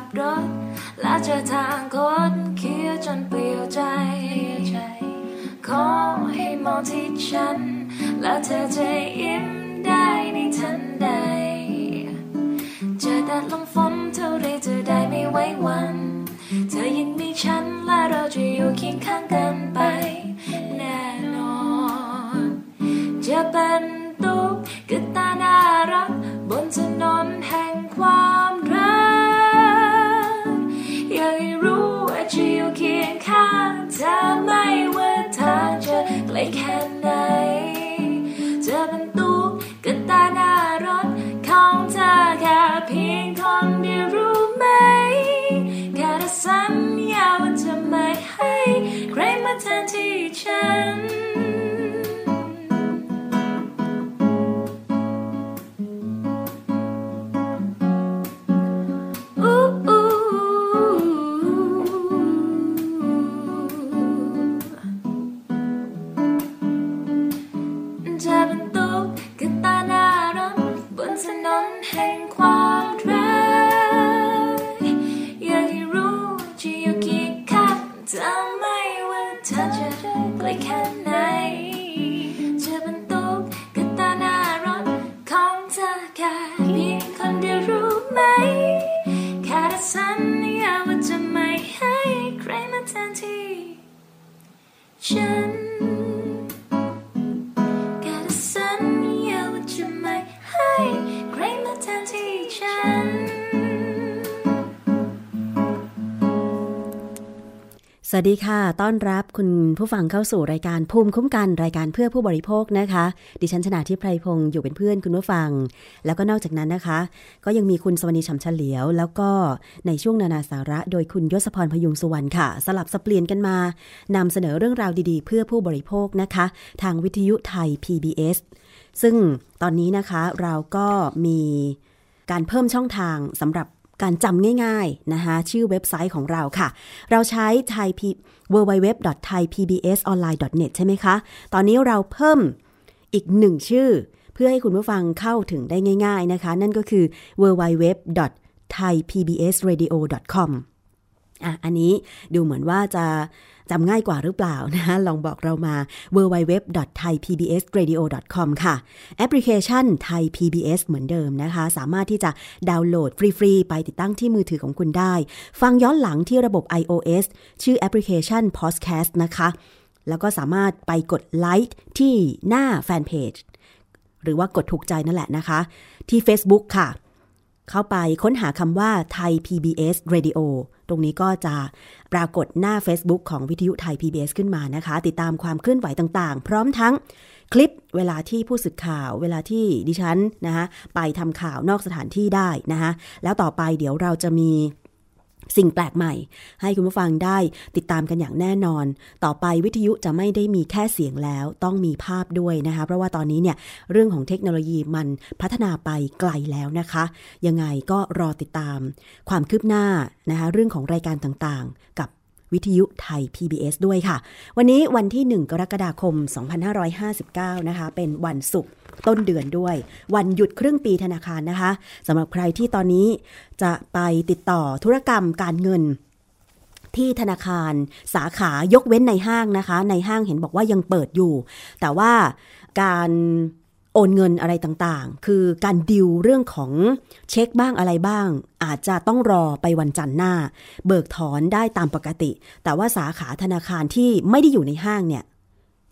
บรถ และเจอทางคดเคี้ยวจนเปลี่ยวใจ ขอให้มองที่ฉัน แล้วเธอจะยิ้มได้ในทันใดเจอแดดลมฝนเท่าไรจะได้ไม่ไว้วัน เธอยังมีฉันและเราจะอยู่เคียงข้างกันไป แน่นอน จะเป็นตุ๊กกตาน่ารัก ที่ สวัสดีค่ะ ต้อนรับคุณผู้ฟังเข้าสู่รายการภูมิคุ้มกันรายการเพื่อผู้บริโภคนะคะ ดิฉันชนาทิพไพรพงศ์อยู่เป็นเพื่อนคุณผู้ฟัง แล้วก็นอกจากนั้นนะคะ ก็ยังมีคุณสวนีฉ่ำเฉลียว แล้วก็ในช่วงนานาสาระ โดยคุณยศพรพยุงสุวรรณค่ะ สลับสบเปลี่ยนกันมานำเสนอเรื่องราวดีๆ เพื่อผู้บริโภคนะคะ ทางวิทยุไทย PBS ซึ่งตอนนี้นะคะเราก็มีการเพิ่มช่องทางสำหรับ การจำง่ายๆนะคะชื่อเว็บไซต์ของเราค่ะ เราใช้ Thai P www.thaipbsonline.net ใช่ไหมคะ ตอนนี้เราเพิ่มอีกหนึ่งชื่อ เพื่อให้คุณผู้ฟังเข้าถึงได้ง่ายๆนะคะ นั่นก็คือ www.thaipbsradio.com อะอันนี้ดูเหมือนว่าจะ จำง่ายกว่าหรือเปล่านะคะลองบอกเรามา www.thaipbsradio.com ค่ะ แอปพลิเคชัน Thai PBS เหมือนเดิมนะคะ สามารถที่จะดาวน์โหลดฟรีๆ ไปติดตั้งที่มือถือของคุณได้ ฟังย้อนหลังที่ระบบ iOS ชื่อแอปพลิเคชัน Podcast นะคะ แล้วก็สามารถไปกดไลค์ที่หน้าแฟนเพจหรือว่ากดถูกใจนั่นแหละนะคะ ที่ Facebook ค่ะ เข้าไปค้นหาคำว่าไทย PBS Radio ตรงนี้ก็จะปรากฏหน้า Facebook ของวิทยุไทย PBS ขึ้นมานะคะ ติดตามความเคลื่อนไหวต่างๆ พร้อมทั้งคลิปเวลาที่ผู้สื่อข่าว เวลาที่ดิฉันนะคะไปทำข่าวนอกสถานที่ได้นะคะแล้วต่อไปเดี๋ยวเราจะมี สิ่งแปลกใหม่ ให้คุณผู้ฟังได้ติดตามกันอย่างแน่นอน ต่อไปวิทยุจะไม่ได้มีแค่เสียงแล้วต้องมีภาพด้วยนะคะ เพราะว่าตอนนี้เนี่ยเรื่องของเทคโนโลยีมันพัฒนาไปไกลแล้วนะคะ ยังไงก็รอติดตาม ความคืบหน้านะคะเรื่องของรายการต่างๆ กับ วิทยุไทย PBS ด้วยค่ะ วันนี้วันที่ 1 กรกฎาคม 2559 นะคะ เป็นวันศุกร์ต้นเดือนด้วย วันหยุดครึ่งปีธนาคารนะคะสำหรับใครที่ตอนนี้จะไปติดต่อธุรกรรมการเงินที่ธนาคารสาขายกเว้นในห้างนะคะ ในห้างเห็นบอกว่ายังเปิดอยู่ แต่ว่าการ โอนเงินอะไรต่างๆ คือการดิวเรื่องของเช็คบ้างอะไรบ้าง อาจจะต้องรอไปวันจันทร์หน้า เบิกถอนได้ตามปกติ แต่ว่าสาขาธนาคารที่ไม่ได้อยู่ในห้างเนี่ย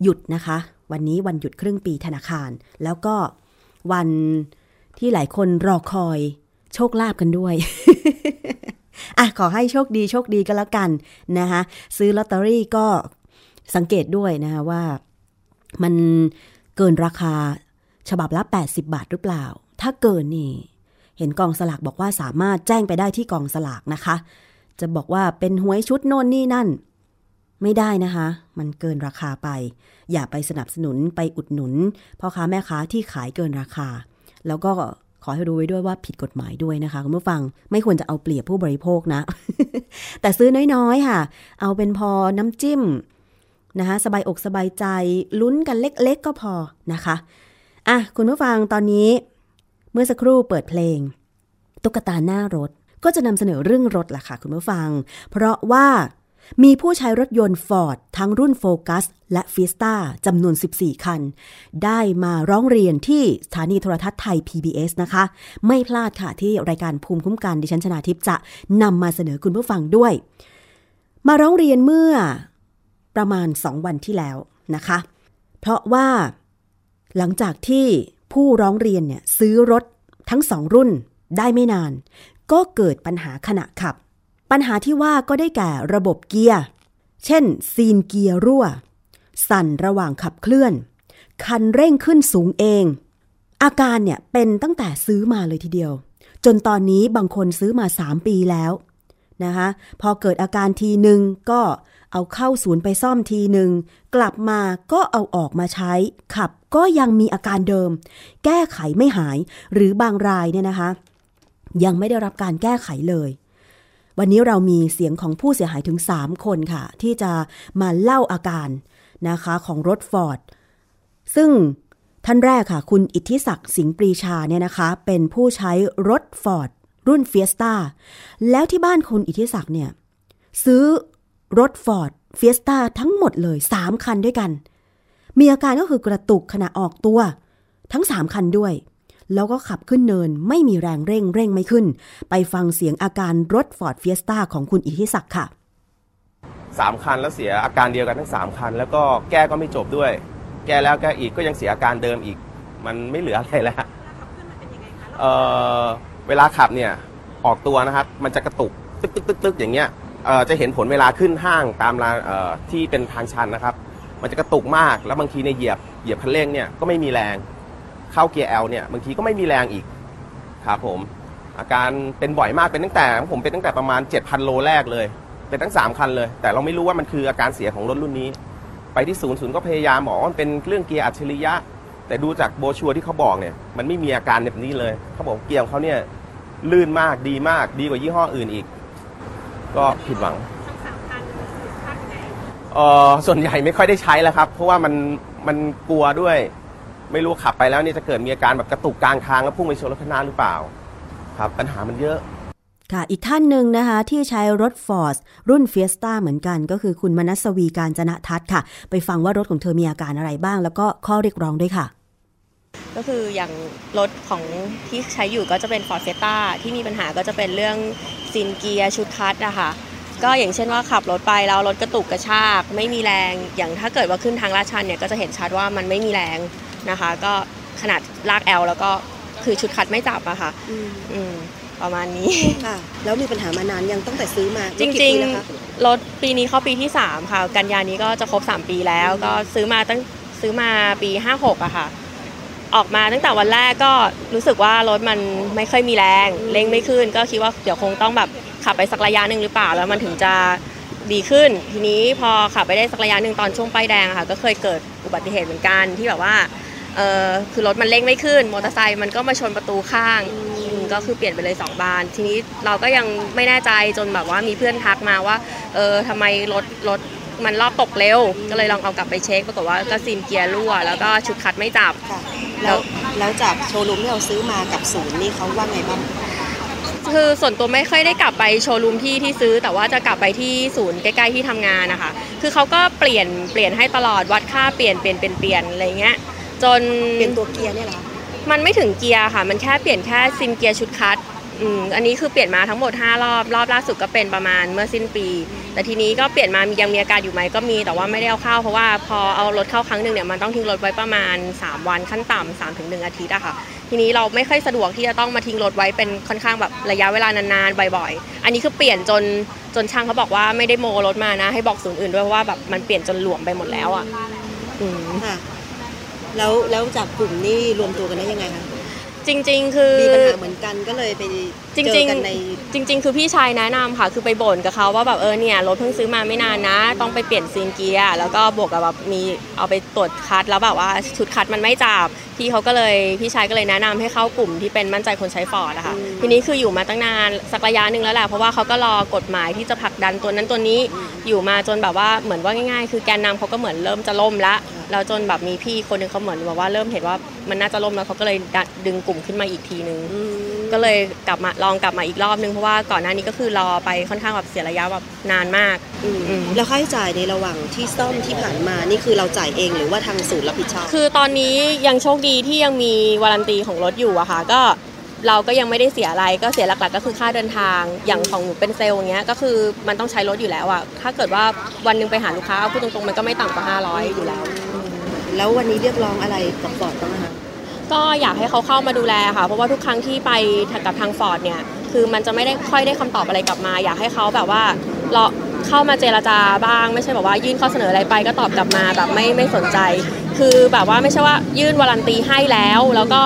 หยุดนะคะ วันนี้วันหยุดครึ่งปีธนาคาร แล้วก็วันที่หลายคนรอคอยโชคลาภกันด้วยอะขอให้โชคดีโชคดีก็แล้วกันนะคะซื้อลอตเตอรี่ก็สังเกตด้วยนะคะว่ามันเกินราคา ฉบับละ 80 บาทหรือเปล่า ถ้าเกินนี่ เห็นกองสลากบอกว่าสามารถแจ้งไปได้ที่กองสลากนะคะ จะบอกว่าเป็นหวยชุดโน่นนี่นั่น ไม่ได้นะคะ มันเกินราคาไป อย่าไปสนับสนุนไปอุดหนุนพ่อค้าแม่ค้าที่ขายเกินราคา แล้วก็ขอให้รู้ไว้ด้วยว่าผิดกฎหมายด้วยนะคะคุณผู้ฟังไม่ควรจะเอาเปรียบผู้บริโภคนะ แต่ซื้อน้อยๆค่ะ เอาเป็นพอน้ำจิ้มนะคะสบายอกสบายใจลุ้นกันเล็ก ๆ ก็พอนะคะ อะคุณผู้ฟังตอนนี้ เมื่อสักครู่เปิดเพลง ตุ๊กตาหน้ารถก็จะนำเสนอเรื่องรถล่ะค่ะคุณผู้ฟัง เพราะว่ามีผู้ใช้รถยนต์ฟอร์ดทั้งรุ่นโฟกัสและเฟียสตาจำนวน 14 คัน ได้มาร้องเรียนที่สถานีโทรทัศน์ไทย PBS นะคะ ไม่พลาดค่ะที่รายการภูมิคุ้มกันดิฉันชนาทิพย์จะนำมาเสนอคุณผู้ฟังด้วย มาร้องเรียนเมื่อประมาณ 2 วันที่แล้วนะคะ เพราะว่า หลังจากที่ผู้ร้องเรียนเนี่ยซื้อรถทั้งสองรุ่นได้ไม่นาน ก็เกิดปัญหาขณะขับ ปัญหาที่ว่าก็ได้แก่ระบบเกียร์ เช่น ซีนเกียร์รั่ว สั่นระหว่างขับเคลื่อน คันเร่งขึ้นสูงเอง อาการเนี่ยเป็นตั้งแต่ซื้อมาเลยทีเดียว จนตอนนี้บางคนซื้อมา 3 ปีแล้วนะคะพอเกิดอาการทีหนึ่งก็ เอาเข้าศูนย์ไปซ่อมทีหนึ่ง กลับมาก็เอาออกมาใช้ ขับก็ยังมีอาการเดิม แก้ไขไม่หายหรือบางรายเนี่ยนะคะ ยังไม่ได้รับการแก้ไขเลย วันนี้เรามีเสียงของผู้เสียหายถึง 3 คนค่ะ ที่จะมาเล่าอาการนะคะของรถฟอร์ดซึ่งท่านแรกค่ะ คุณอิทธิศักดิ์สิงห์ปรีชาเนี่ยนะคะ เป็นผู้ใช้รถฟอร์ดรุ่นเฟียสตาแล้วที่บ้านคุณอิทธิศักดิ์เนี่ย ซื้อ รถฟอร์ดเฟียสตาทั้งหมดเลย 3 คันด้วยกัน มีอาการก็คือกระตุกขณะออกตัว ทั้ง 3 คันด้วย แล้วก็ขับขึ้นเนินไม่มีแรงเร่งเร่งไม่ขึ้น ไปฟังเสียงอาการรถฟอร์ดเฟียสตาของคุณอิทธิศักดิ์ค่ะสามคันแล้วเสียอาการเดียวกันทั้งสามคัน แล้วก็แก้ก็ไม่จบด้วย แก้แล้วแก้อีกก็ยังเสียอาการเดิมอีก มันไม่เหลืออะไรแล้วเออเวลาขับเนี่ยออกตัวนะครับ มันจะกระตุกตึกตึกตึกตึกอย่างเงี้ย เอ่อจะเห็นผลเวลาขึ้นห้างตามลานเอ่อที่เป็นทางชันนะครับ มันจะกระตุกมากแล้วบางทีในยเหยียบเหยียบคันเร่งเนี่ยก็ไม่มีแรง เข้าเกียร์ L เนี่ยบางทีก็ไม่มีแรงอีกครับผมอาการเป็นบ่อยมากเป็นตั้งแต่ ผมเป็นตั้งแต่ประมาณ 7,000 โลแรกเลย เป็นทั้ง 3 คันเลย แต่เราไม่รู้ว่ามันคืออาการเสียของรถรุ่นนี้ ไปที่ศูนย์ศูนย์ก็พยายามบอกว่ามันเป็นเรื่องเกียร์อัจฉริยะ แต่ดูจากโบชัวร์ที่เขาบอกเนี่ยมันไม่มีอาการแบบนี้เลยเขาบอกเกียร์ของเขาเนี่ยลื่นมากดีมากดีกว่ายี่ห้ออื่นอีก ก็ผิดหวังเออส่วนใหญ่ไม่ค่อยได้ใช้แล้วครับ เพราะว่ามันมันกลัวด้วย ไม่รู้ขับไปแล้วเนี่ยจะเกิดมีอาการแบบกระตุกกลางทางแล้วพุ่งไปชนรถข้างหน้าหรือเปล่า ครับ ปัญหามันเยอะ ค่ะ อีกท่านหนึ่งนะคะ ที่ใช้รถฟอร์สรุ่นเฟียสตาเหมือนกัน ก็คือคุณมนัสวีการจนะทัศน์ค่ะ ไปฟังว่ารถของเธอมีอาการอะไรบ้าง แล้วก็ข้อเรียกร้องด้วยค่ะ ก็คืออย่างรถของที่ใช้อยู่ก็จะเป็น Ford f i e s t a ที่มีปัญหาก็จะเป็นเรื่องซีลเกียร์ชุดคลัตช์นะคะก็อย่างเช่นว่าขับรถไปแล้วรถกระตุกกระชากไม่มีแรง อย่างถ้าเกิดว่าขึ้นทางลาดชันเนี่ยก็จะเห็นชัดว่ามันไม่มีแรงนะคะ ก็ขนาดลาก L แล้วก็คือชุดคลัตช์ไม่จับอะค่ะอืมประมาณนี้ค่ะแล้วมีปัญหามานานยังตั้งแต่ซื้อมาจริงๆรถปีนี้เข้าปีที่ 3 ค่ะ กันยานี้ก็จะครบ 3 ปีแล้ว ก็ซื้อมาตั้งซื้อมาปี 56อะค่ะ ออกมาตั้งแต่วันแรกก็รู้สึกว่ารถมันไม่ค่อยมีแรงเร่งไม่ขึ้น ก็คิดว่าเดี๋ยวคงต้องแบบขับไปสักระยะหนึ่งหรือเปล่า แล้วมันถึงจะดีขึ้น ทีนี้พอขับไปได้สักระยะหนึ่งตอนช่วงป้ายแดงอะค่ะ ก็เคยเกิดอุบัติเหตุเหมือนกันที่แบบว่าเออคือรถมันเร่งไม่ขึ้นมอเตอร์ไซค์มันก็มาชนประตูข้างอืมก็คือเปลี่ยนไปเลยสองบาน ทีนี้เราก็ยังไม่แน่ใจจนแบบว่ามีเพื่อนทักมาว่าเออทำไมรถรถมันรอบตกเร็ว ก็เลยลองเอากลับไปเช็คปรากฏว่าก็ซีนเกียร์รั่ว แล้วก็ชุดคัดไม่จับค่ะ แล้วแล้วจากโชว์รูมที่เราซื้อมากับศูนย์นี่เขาว่าไงบ้างคือส่วนตัวไม่ค่อยได้กลับไปโชว์รูมที่ที่ซื้อ แต่ว่าจะกลับไปที่ศูนย์ใกล้ๆที่ทำงานนะคะ คือเขาก็เปลี่ยนเปลี่ยนให้ตลอดวัดค่าเปลี่ยนเปลี่ยนเปลี่ยนเปลี่ยนอะไรเงี้ยจนเป็นตัวเกียร์เนี่ยเหรอมันไม่ถึงเกียร์ค่ะ มันแค่เปลี่ยนแค่ซิมเกียร์ชุดคัด อืมอันนี้คือเปลี่ยนมาทั้งหมด 5 รอบ รอบล่าสุดก็เป็นประมาณเมื่อสิ้นปี แต่ทีนี้ก็เปลี่ยนมายังมีอาการอยู่ไหมก็มี แต่ว่าไม่ได้เอาเข้า เพราะว่าพอเอารถเข้าครั้งหนึ่งเนี่ยมันต้องทิ้งรถไว้ประมาณ 3 วันขั้นต่ำสามถึงหนึ่งอาทิตย์อะค่ะ ทีนี้เราไม่ค่อยสะดวกที่จะต้องมาทิ้งรถไว้เป็นค่อนข้างแบบระยะเวลานานๆบ่อย ๆ อันนี้คือเปลี่ยนจนจนช่างเขาบอกว่าไม่ได้โมรถมานะ ให้บอกศูนย์อื่นด้วยเพราะว่าแบบมันเปลี่ยนจนหลวมไปหมดแล้วอะอืมค่ะ แล้วแล้วจากกลุ่มนี่รวมตัวกันได้ยังไงคะ จริง ๆ คือมีปัญหาเหมือนกันก็เลยไปจริงเจๆอกันในจริง ๆ คือพี่ชายแนะนำค่ะ คือไปบ่นกับเขาว่าแบบเออเนี่ยรถเพิ่งซื้อมาไม่นานนะ ต้องไปเปลี่ยนซีนเกียร์แล้วก็บวกกับแบบมีเอาไปตรวจคัดแล้วแบบว่าชุดคัดมันไม่จับพี่เขาก็เลยพี่ชายก็เลยแนะนำให้เข้ากลุ่มที่เป็นมั่นใจคนใช้ฟอร์ดนะคะทีนี้คืออยู่มาตั้งนานสักระยะหนึ่งแล้วแหละเพราะว่าเขาก็รอกฎหมายที่จะผลักดันตัวนั้นตัวนี้อยู่มาจนแบบว่าเหมือนว่าง่ายๆ คือแกนนำเขาก็เหมือนเริ่มจะล่มละแล้วจนแบบมีพี่คนหนึงเขาเหมือนแบบว่าเริ่มเห็นว่ามันน่าจะล่มแล้วเขาก็เลยดึงกลุ่มขึ้นมาอีกทีนึงอืม ก็เลยกลับมาลองกลับมาอีกรอบนึงเพราะว่าก่อนหน้านี้ก็คือรอไปค่อนข้างแบบเสียระยะแบบนานมากอืมอืมแล้วค่าใช้จ่ายในระหว่างที่ซ่อมที่ผ่านมานี่คือเราจ่ายเองหรือว่าทางศูนย์รับผิดชอบคือตอนนี้ยังโชคดีที่ยังมีวารันตีของรถอยู่อะค่ะก็เราก็ยังไม่ได้เสียอะไรก็เสียหลักๆ ก็คือค่าเดินทาง อย่างของหนูเป็นเซลล์อย่างเงี้ยก็คือมันต้องใช้รถอยู่แล้วอะถ้าเกิดว่าวันหนึ่งไปหาลูกค้าพูดตรงๆมันก็ไม่ต่ำกว่า500อยู่แล้ว แล้ววันนี้เรียกร้องอะไรกับฟอร์ดบ้างคะ ก็อยากให้เขาเข้ามาดูแลค่ะ เพราะว่าทุกครั้งที่ไปกับทางฟอร์ดเนี่ย คือมันจะไม่ได้ค่อยได้คำตอบอะไรกลับมา อยากให้เขาแบบว่าเราเข้ามาเจรจาบ้าง ไม่ใช่แบบว่ายื่นข้อเสนออะไรไปก็ตอบกลับมาแบบไม่ไม่สนใจ คือแบบว่าไม่ใช่ว่ายื่น warranty ให้แล้ว แล้วก็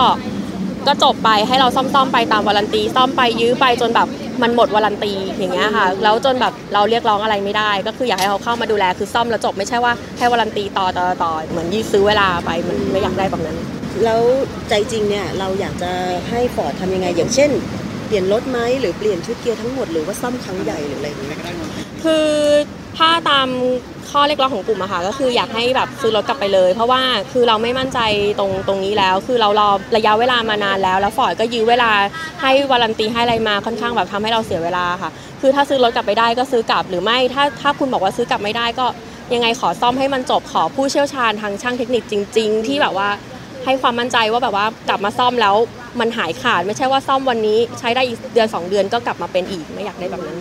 ก็จบไปให้เราซ่อมๆไปตามวารันตีซ่อมไปยื้อไปจนแบบมันหมดวารันตีอย่างเงี้ยค่ะแล้วจนแบบเราเรียกร้องอะไรไม่ได้ ก็คืออยากให้เขาเข้ามาดูแลคือซ่อมแล้วจบไม่ใช่ว่าให้วารันตีต่อต่อต่อเหมือนยืดซื้อเวลาไปมันไม่อยากได้แบบนั้น แล้วใจจริงเนี่ยเราอยากจะให้ฟอร์ดทำยังไง อย่างเช่น เปลี่ยนรถไหมหรือเปลี่ยนชุดเกียร์ทั้งหมดหรือว่าซ่อมครั้งใหญ่หรืออะไรอย่างเงี้ยคือถ้าตามข้อเรียกร้องของกลุ่มอะค่ะก็คืออยากให้แบบซื้อรถกลับไปเลย เพราะว่าคือเราไม่มั่นใจตรงตรงนี้แล้ว คือเรารอระยะเวลามานานแล้ว แล้วฟอร์ดก็ยื้อเวลาให้วารันตีให้อะไรมาค่อนข้างแบบทำให้เราเสียเวลาค่ะ คือถ้าซื้อรถกลับไปได้ก็ซื้อกลับหรือไม่ถ้าถ้าคุณบอกว่าซื้อกลับไม่ได้ก็ยังไงขอซ่อมให้มันจบขอผู้เชี่ยวชาญทางช่างเทคนิคจริง ๆ ที่แบบว่า ให้ความมั่นใจว่าแบบว่ากลับมาซ่อมแล้วมันหายขาดไม่ใช่ว่าซ่อมวันนี้ใช้ได้อีกเดือนสองเดือนก็กลับมาเป็นอีกไม่อยากได้แบบนั้น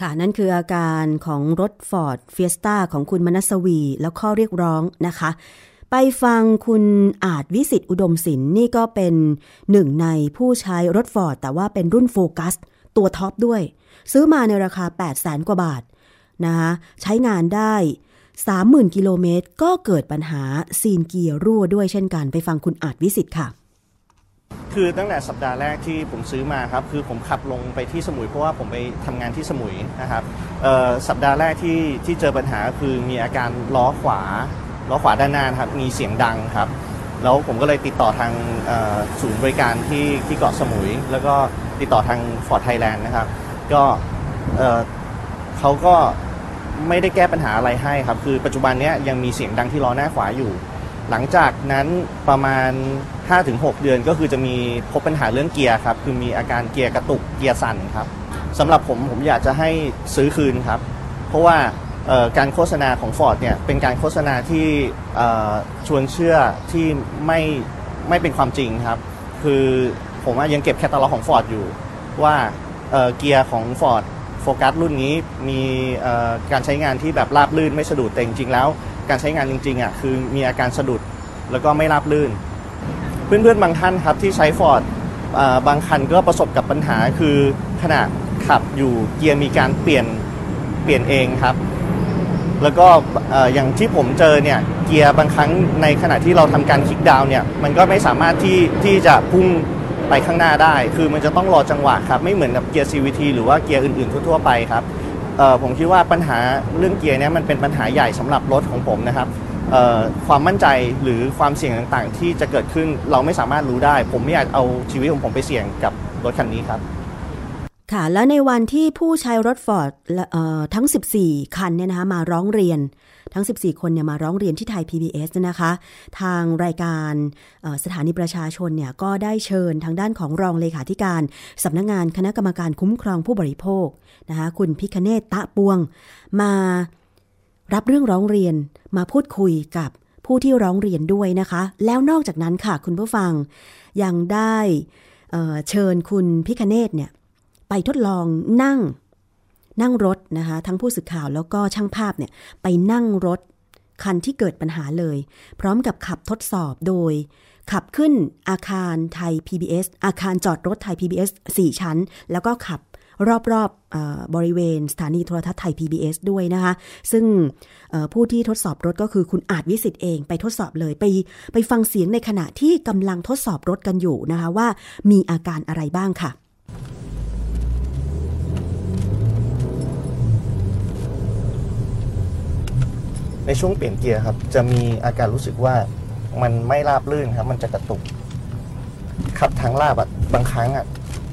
ค่ะ นั่นคืออาการของรถ Ford Fiesta ของคุณมนัสวี แล้วข้อเรียกร้องนะคะ ไปฟังคุณอาจวิสิตอุดมศิลป์นี่ก็เป็นหนึ่งในผู้ใช้รถ Ford แต่ว่าเป็นรุ่นโฟกัสตัวท็อปด้วย ซื้อมาในราคา 8 0 0แสนกว่าบาทนะคะใช้งานได้ 30,000 กิโลเมตร ก็เกิดปัญหาซีนเกียร์รั่วด้วยเช่นกันไปฟังคุณอาจวิสิตค่ะ คือตั้งแต่สัปดาห์แรกที่ผมซื้อมาครับ คือผมขับลงไปที่สมุยเพราะว่าผมไปทำงานที่สมุยนะครับสัปดาห์แรกที่ที่เจอปัญหาคือมีอาการล้อขวาล้อขวาด้านหน้านครับมีเสียงดังครับแล้วผมก็เลยติดต่อทางศูนย์บริการที่ที่เกาะสมุย แล้วก็ติดต่อทาง Ford Thailand นะครับ ก็เขาก็ ไม่ได้แก้ปัญหาอะไรให้ครับ คือปัจจุบันเนี้ยยังมีเสียงดังที่ล้อหน้าขวาอยู่ หลังจากนั้นประมาณ 5-6 เดือนก็คือจะมีพบปัญหาเรื่องเกียร์ครับ คือมีอาการเกียร์กระตุกเกียร์สั่นครับสำหรับผมผมอยากจะให้ซื้อคืนครับ เพราะว่าการโฆษณาของ Ford เนี่ยเป็นการโฆษณาที่ชวนเชื่อที่ไม่ไม่เป็นความจริงครับ คือผมยังเก็บแคตตาล็อกของ Ford อยู่ว่าเเกียร์ของ Ford โฟกัสรุ่นนี้มีการใช้งานที่แบบราบลื่นไม่สะดุดแต่จริงๆแล้ว การใช้งานจริงๆอะคือมีอาการสะดุดแล้วก็ไม่ราบลื่น เพื่อนๆบางท่านครับที่ใช้ Ford บางคันก็ประสบกับปัญหาคือขณะขับอยู่เกียร์มีการเปลี่ยนเปลี่ยนเองครับ แล้วก็อย่างที่ผมเจอเนี่ยเกียร์บางครั้งในขณะที่เราทำการคลิกดาวน์เนี่ยมันก็ไม่สามารถที่ที่จะพุ่ง ไปข้างหน้าได้ คือมันจะต้องรอจังหวะครับ ไม่เหมือนกับเกียร์ CVT หรือว่าเกียร์อื่นๆ ทั่วๆไปครับผมคิดว่าปัญหาเรื่องเกียร์เนี่ยมันเป็นปัญหาใหญ่สำหรับรถของผมนะครับความมั่นใจหรือความเสี่ยงต่างๆ ที่จะเกิดขึ้นเราไม่สามารถรู้ได้ ผมไม่อยากเอาชีวิตของผมไปเสี่ยงกับรถคันนี้ครับ ค่ะ แล้วในวันที่ผู้ใช้รถฟอร์ดทั้ง 14 คันเนี่ยนะคะมาร้องเรียน ทั้ง 14 คนเนี่ยมาร้องเรียนที่ไทย PBS นะคะ ทางรายการสถานีประชาชนเนี่ยก็ได้เชิญทางด้านของรองเลขาธิการสำนักงงานคณะกรรมการคุ้มครองผู้บริโภคนะคะคุณพิคเนตตะปวง มารับเรื่องร้องเรียนมาพูดคุยกับผู้ที่ร้องเรียนด้วยนะคะ แล้วนอกจากนั้นค่ะคุณผู้ฟังยังได้เเชิญคุณพิคเนตเนี่ยไปทดลองนั่ง นั่งรถนะคะ ทั้งผู้สื่อข่าวแล้วก็ช่างภาพเนี่ยไปนั่งรถคันที่เกิดปัญหาเลย พร้อมกับขับทดสอบโดย ขับขึ้นอาคารไทย PBS อาคารจอดรถไทย PBS 4 ชั้น แล้วก็ขับรอบๆเออบริเวณสถานีโทรทัศน์ไทย PBS ด้วยนะคะ ซึ่งผู้ที่ทดสอบรถก็คือคุณอาจวิสิทธิ์เองไปทดสอบเลยไปไปฟังเสียงในขณะที่กำลังทดสอบรถกันอยู่นะคะว่ามีอาการอะไรบ้างค่ะ ในช่วงเปลี่ยนเกียร์ครับ จะมีอาการรู้สึกว่ามันไม่ราบลื่นครับ มันจะกระตุกขับทางลาบอะบางครั้งอะ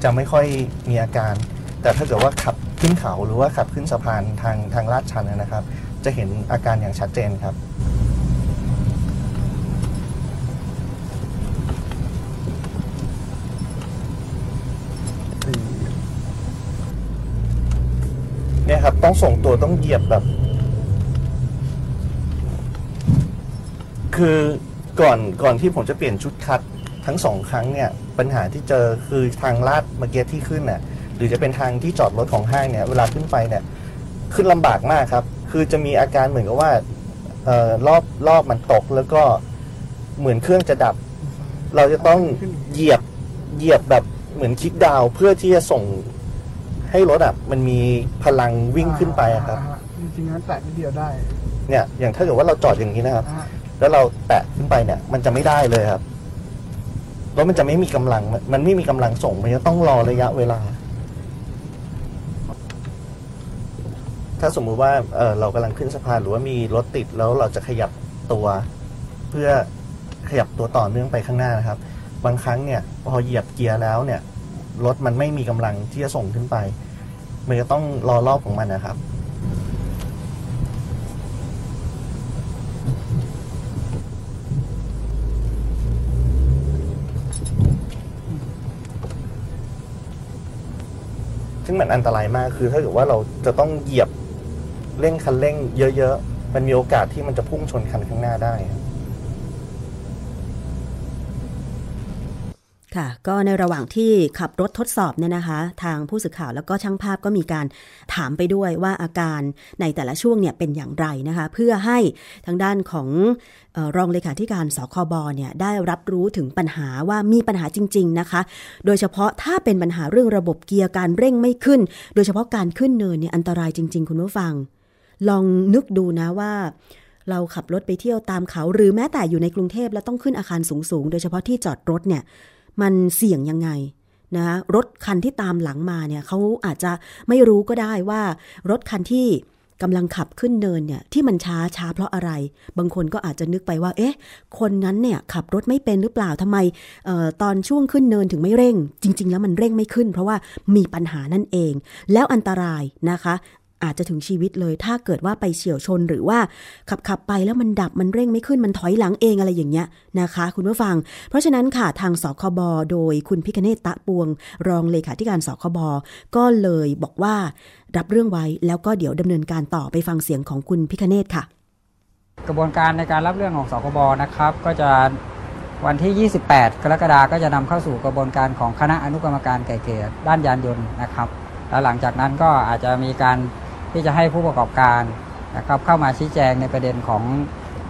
จะไม่ค่อยมีอาการ แต่ถ้าเกิดว่าขับขึ้นเขาหรือว่าขับขึ้นสะพานทางทางลาดชันนะครับ จะเห็นอาการอย่างชัดเจนครับเนี่ยครับต้องส่งตัวต้องเหยียบแบบ คือก่อนก่อนที่ผมจะเปลี่ยนชุดคัดทั้งสองครั้งเนี่ยปัญหาที่เจอคือทางลาดเมื่อกี้ที่ขึ้นน่ะหรือจะเป็นทางที่จอดรถของห้างเนี่ยเวลาขึ้นไปเนี่ยขึ้นลำบากมากครับ คือจะมีอาการเหมือนกับว่าเอ่อรอบรอบมันตกแล้วก็เหมือนเครื่องจะดับ เราจะต้องเหยียบเหยียบแบบเหมือนคลิกดาวน์เพื่อที่จะส่งให้รถอะมันมีพลังวิ่งขึ้นไปอะครับอ่าจริงๆนั้นแตะนิดเดียวได้ เนี่ยอย่างถ้าเกิดว่าเราจอดอย่างนี้นะครับ อ่า แล้วเราแตะขึ้นไปเนี่ย มันจะไม่ได้เลยครับรถมันจะไม่มีกำลัง มันไม่มีกำลังส่ง มันจะต้องรอระยะเวลา ถ้าสมมุติว่าเออเรากำลังขึ้นสะพานหรือว่ามีรถติดแล้วเราจะขยับตัว เพื่อขยับตัวต่อเนื่องไปข้างหน้านะครับ บางครั้งเนี่ย พอเหยียบเกียร์แล้วเนี่ยรถมันไม่มีกำลังที่จะส่งขึ้นไป มันจะต้องรอรอบของมันนะครับ ซึ่งมันอันตรายมากคือถ้าเกิดว่าเราจะต้องเหยียบเร่งคันเร่ง เยอะ ๆ มันมีโอกาสที่มันจะพุ่งชนคันข้างหน้าได้ครับ ค่ะ ก็ในระหว่างที่ขับรถทดสอบเนี่ยนะคะ ทางผู้สื่อข่าวแล้วก็ช่างภาพก็มีการถามไปด้วยว่าอาการในแต่ละช่วงเนี่ยเป็นอย่างไรนะคะ เพื่อให้ทางด้านของออรองเลขาธิการสคบเนี่ยได้รับรู้ถึงปัญหาว่ามีปัญหาจริง ๆนะคะ โดยเฉพาะถ้าเป็นปัญหาเรื่องระบบเกียร์การเร่งไม่ขึ้น โดยเฉพาะการขึ้นเนินเนี่ยอันตรายจริง ๆ คุณผู้ฟัง ลองนึกดูนะว่าเราขับรถไปเที่ยวตามเขา หรือแม้แต่อยู่ในกรุงเทพแล้วต้องขึ้นอาคารสูงๆ โดยเฉพาะที่จอดรถเนี่ย มันเสี่ยงยังไงนะรถคันที่ตามหลังมาเนี่ยเขาอาจจะไม่รู้ก็ได้ว่ารถคันที่กำลังขับขึ้นเนินเนี่ยที่มันช้าช้าเพราะอะไร บางคนก็อาจจะนึกไปว่า เอ๊ะ คนนั้นเนี่ยขับรถไม่เป็นหรือเปล่าทำไมออตอนช่วงขึ้นเนินถึงไม่เร่ง จริง ๆ แล้วมันเร่งไม่ขึ้น เพราะว่ามีปัญหานั่นเอง แล้วอันตรายนะคะ อาจจะถึงชีวิตเลย ถ้าเกิดว่าไปเฉียวชนหรือว่าขับขับไปแล้วมันดับมันเร่งไม่ขึ้นมันถอยหลังเองอะไรอย่างเงี้ยนะคะ คุณผู้ฟัง เพราะฉะนั้นค่ะทางสคบโดยคุณพิคเนตตะปวง รองเลขาธิการสคบก็เลยบอกว่ารับเรื่องไว้แล้วก็เดี๋ยวดำเนินการต่อไปฟังเสียงของคุณพิคเนตค่ะ กระบวนการในการรับเรื่องของสคบนะครับ ก็จะวันที่ 28 กรกฎาคมก็จะนำเข้าสู่กระบวนการของคณะอนุกรรมการไก่เกลี่ยด้านยานยนต์นะครับ แล้วหลังจากนั้นก็อาจจะมีการ ที่จะให้ผู้ประกอบการนะครับเข้ามาชี้แจงในประเด็นของ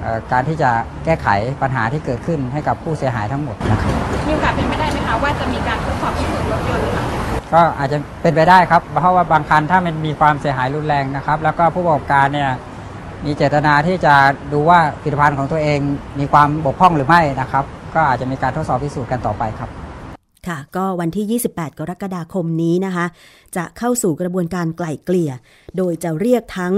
เออการที่จะแก้ไขปัญหาที่เกิดขึ้นให้กับผู้เสียหายทั้งหมดนะครับมีโอกาสเป็นไปได้ไหมคะว่าจะมีการทดสอบพิสูจน์รถยนต์ค่ะก็อาจจะเป็นไปได้ครับ เพราะว่าบางคันถ้ามันมีความเสียหายรุนแรงนะครับ แล้วก็ผู้ประกอบการเนี่ยมีเจตนาที่จะดูว่าผลิตภัณฑ์ของตัวเองมีความบกพร่องหรือไม่นะครับ ก็อาจจะมีการทดสอบพิสูจน์กันต่อไปครับ ค่ะ ก็วันที่ 28 กรกฎาคมนี้นะคะ จะเข้าสู่กระบวนการไกล่เกลี่ย โดยจะเรียกทั้ง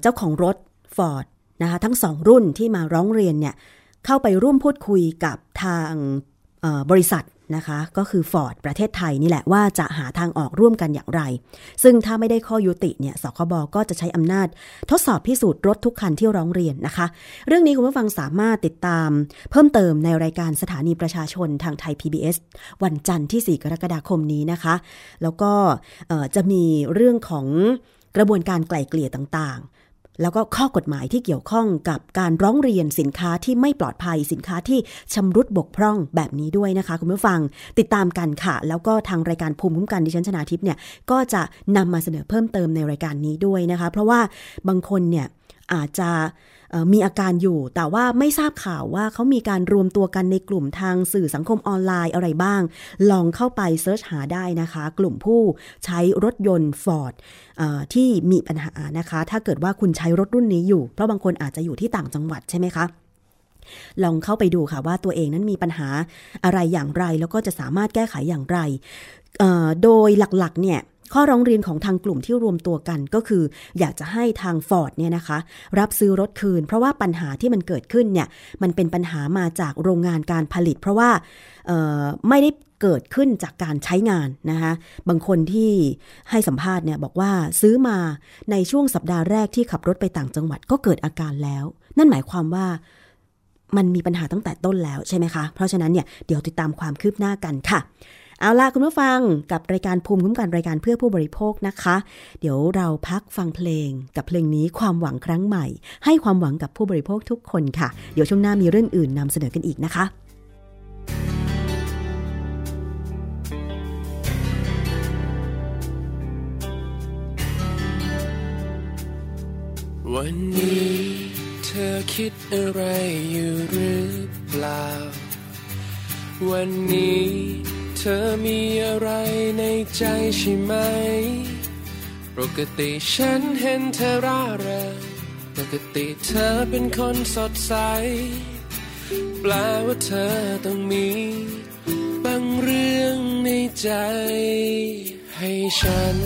เจ้าของรถ Ford นะคะทั้งสองรุ่นที่มาร้องเรียนเนี่ยเข้าไปร่วมพูดคุยกับทางบริษัท นะคะ ก็คือ Ford ประเทศไทยนี่แหละว่าจะหาทางออกร่วมกันอย่างไร ซึ่งถ้าไม่ได้ข้อยุติเนี่ยสคบก็จะใช้อำนาจ ทดสอบพิสูจน์รถทุกคันที่ร้องเรียนนะคะ เรื่องนี้คุณผู้ฟังสามารถติดตาม เพิ่มเติมในรายการสถานีประชาชนทางไทย PBS วันจันทร์ที่ 4 กรกฎาคมนี้นะคะ แล้วก็จะมีเรื่องของกระบวนการไกล่เกลี่ยต่างๆ แล้วก็ข้อกฎหมายที่เกี่ยวข้องกับการร้องเรียนสินค้าที่ไม่ปลอดภัยสินค้าที่ชำรุดบกพร่องแบบนี้ด้วยนะคะ คุณผู้ฟังติดตามกันค่ะ แล้วก็ทางรายการภูมิคุ้มกันดิฉันชนาทิพย์เนี่ยก็จะนำมาเสนอเพิ่มเติมในรายการนี้ด้วยนะคะ เพราะว่าบางคนเนี่ย อาจจะมีอาการอยู่ แต่ว่าไม่ทราบข่าวว่าเขามีการรวมตัวกันในกลุ่มทางสื่อสังคมออนไลน์อะไรบ้าง ลองเข้าไปเซิร์ชหาได้นะคะ กลุ่มผู้ใช้รถยนต์ Ford เอ่อที่มีปัญหานะคะ ถ้าเกิดว่าคุณใช้รถรุ่นนี้อยู่ เพราะบางคนอาจจะอยู่ที่ต่างจังหวัดใช่ไหมคะลองเข้าไปดูค่ะว่าตัวเองนั้นมีปัญหาอะไรอย่างไร แล้วก็จะสามารถแก้ไขอย่างไร โดยหลักๆเนี่ย ข้อร้องเรียนของทางกลุ่มที่รวมตัวกันก็คือ อยากจะให้ทาง Ford เนี่ยนะคะ รับซื้อรถคืน เพราะว่าปัญหาที่มันเกิดขึ้นเนี่ยมันเป็นปัญหามาจากโรงงานการผลิต เพราะว่าไม่ได้เกิดขึ้นจากการใช้งานนะคะบางคนที่ให้สัมภาษณ์เนี่ยบอกว่าซื้อมาในช่วงสัปดาห์แรกที่ขับรถไปต่างจังหวัดก็เกิดอาการแล้ว นั่นหมายความว่ามันมีปัญหาตั้งแต่ต้นแล้วใช่ไหมคะ เพราะฉะนั้นเนี่ยเดี๋ยวติดตามความคืบหน้ากันค่ะ เอาล่ะคุณผู้ฟังกับรายการภูมิคุ้มกันรายการเพื่อผู้บริโภคนะคะ เดี๋ยวเราพักฟังเพลงกับเพลงนี้ความหวังครั้งใหม่ ให้ความหวังกับผู้บริโภคทุกคนค่ะ เดี๋ยวช่วงหน้ามีเรื่องอื่นนำเสนอกันอีกนะคะวันนี้เธอคิดอะไรอยู่หรือเปล่า วันนี้ เธอมีอะไรในใจใช่ไหม ปกติฉันเห็นเธอร่าเริงปกติเธอเป็นคนสดใส แปลว่าเธอต้องมีบางเรื่องในใจ ให้ฉัน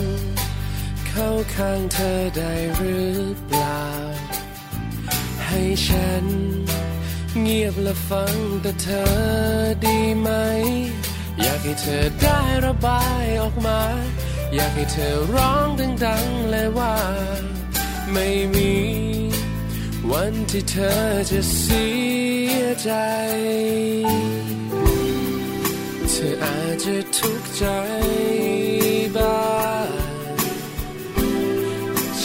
เข้าข้างเธอได้หรือเปล่า ให้ฉัน เงียบและฟังแต่เธอดีไหม อยากให้เธอได้ระบายออกมา อยากให้เธอร้องดังๆเลยว่า ไม่มี วันที่เธอจะเสียใจ เธออาจจะทุกข์ใจบ้าง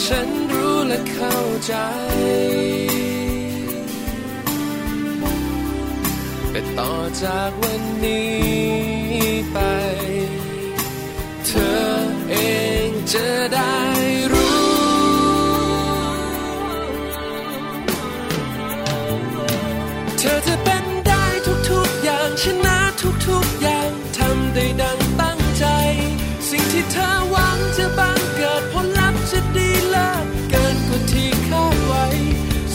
ฉันรู้และเข้าใจแต่ต่อจากวันนี้ ไป เธอเองจะได้รู้ เธอจะเป็นได้ทุกๆอย่างชนะทุกๆอย่างทำได้ดังตั้งใจ สิ่งที่เธอหวังจะบังเกิดผลลัพธ์จะดีเลิศเกินกว่าที่คาดไว้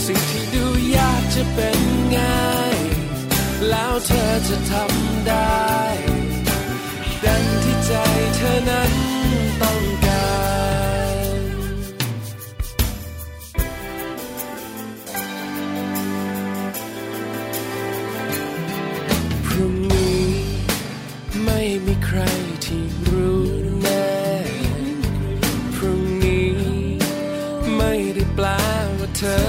สิ่งที่ดูยากจะเป็นง่าย แล้วเธอจะทำ เธอนั้นต้องการพรุ่งนี้ไม่มีใครที่รู้แน่พรุ่งนี้ไม่ได้แปลว่าเธอ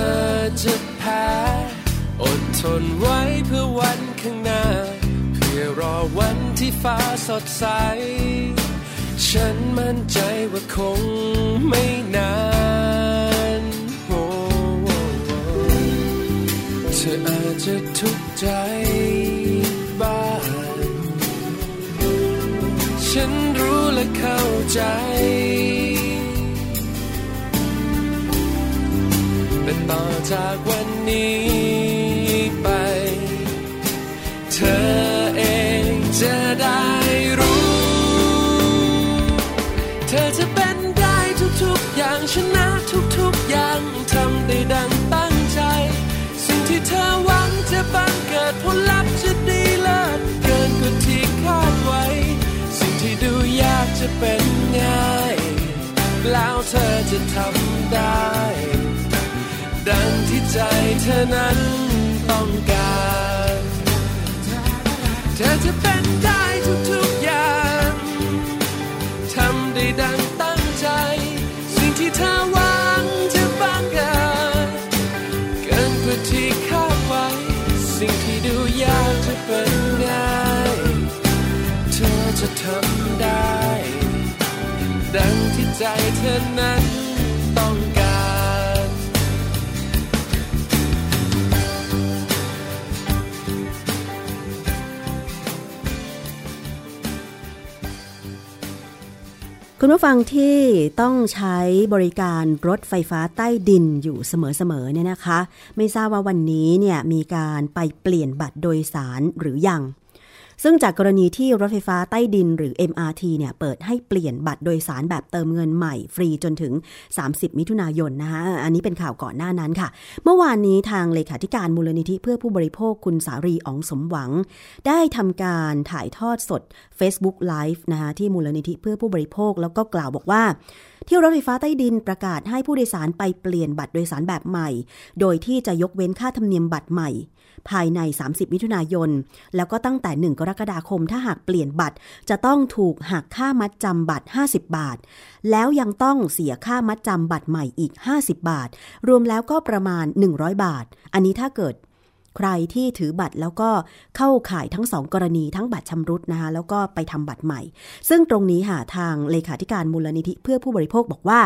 จะแพ้อดทนไว้เพื่อวันข้างหน้าเพื่อรอวันที่ฟ้าสดใส ฉันมั่นใจว่าคงไม่นานโอ้โอโอ้เธออาจจะทุกข์ใจบ้างฉันรู้และเข้าใจ แต่ต่อจากวันนี้ไป เธอเองจะได้ ป็นง่าย แล้วเธอจะทำได้ ดังที่ใจเธอนั้นต้องการ เธอจะเป็น ใจเธอนั้นต้องการ คุณผู้ฟังที่ต้องใช้บริการรถไฟฟ้าใต้ดินอยู่เสมอๆเนี่ยนะคะ ไม่ทราบว่าวันนี้เนี่ยมีการไปเปลี่ยนบัตรโดยสารหรือยัง ซึ่งจากกรณีที่รถไฟฟ้าใต้ดินหรือ MRT เนี่ยเปิดให้เปลี่ยนบัตรโดยสารแบบเติมเงินใหม่ฟรีจนถึง 30 มิถุนายนนะคะอันนี้เป็นข่าวก่อนหน้านั้นค่ะ เมื่อวานนี้ทางเลขาธิการมูลนิธิเพื่อผู้บริโภคคุณสารีอองสมหวัง ได้ทำการถ่ายทอดสด Facebook Live นะคะที่มูลนิธิเพื่อผู้บริโภคแล้วก็กล่าวบอกว่าที่รถไฟฟ้าใต้ดินประกาศให้ผู้โดยสารไปเปลี่ยนบัตรโดยสารแบบใหม่ โดยที่จะยกเว้นค่าธรรมเนียมบัตรใหม่ ภายใน 30 มิถุนายน แล้วก็ตั้งแต่ 1 กรกฎาคมถ้าหากเปลี่ยนบัตร จะต้องถูกหักค่ามัดจำบัตร 50 บาท แล้วยังต้องเสียค่ามัดจำบัตรใหม่อีก 50 บาท รวมแล้วก็ประมาณ 100 บาท อันนี้ถ้าเกิดใครที่ถือบัตรแล้วก็เข้าข่ายทั้งสองกรณีทั้งบัตรชำรุดนะคะแล้วก็ไปทำบัตรใหม่ ซึ่งตรงนี้ค่ะทางเลขาธิการมูลนิธิเพื่อผู้บริโภคบอกว่า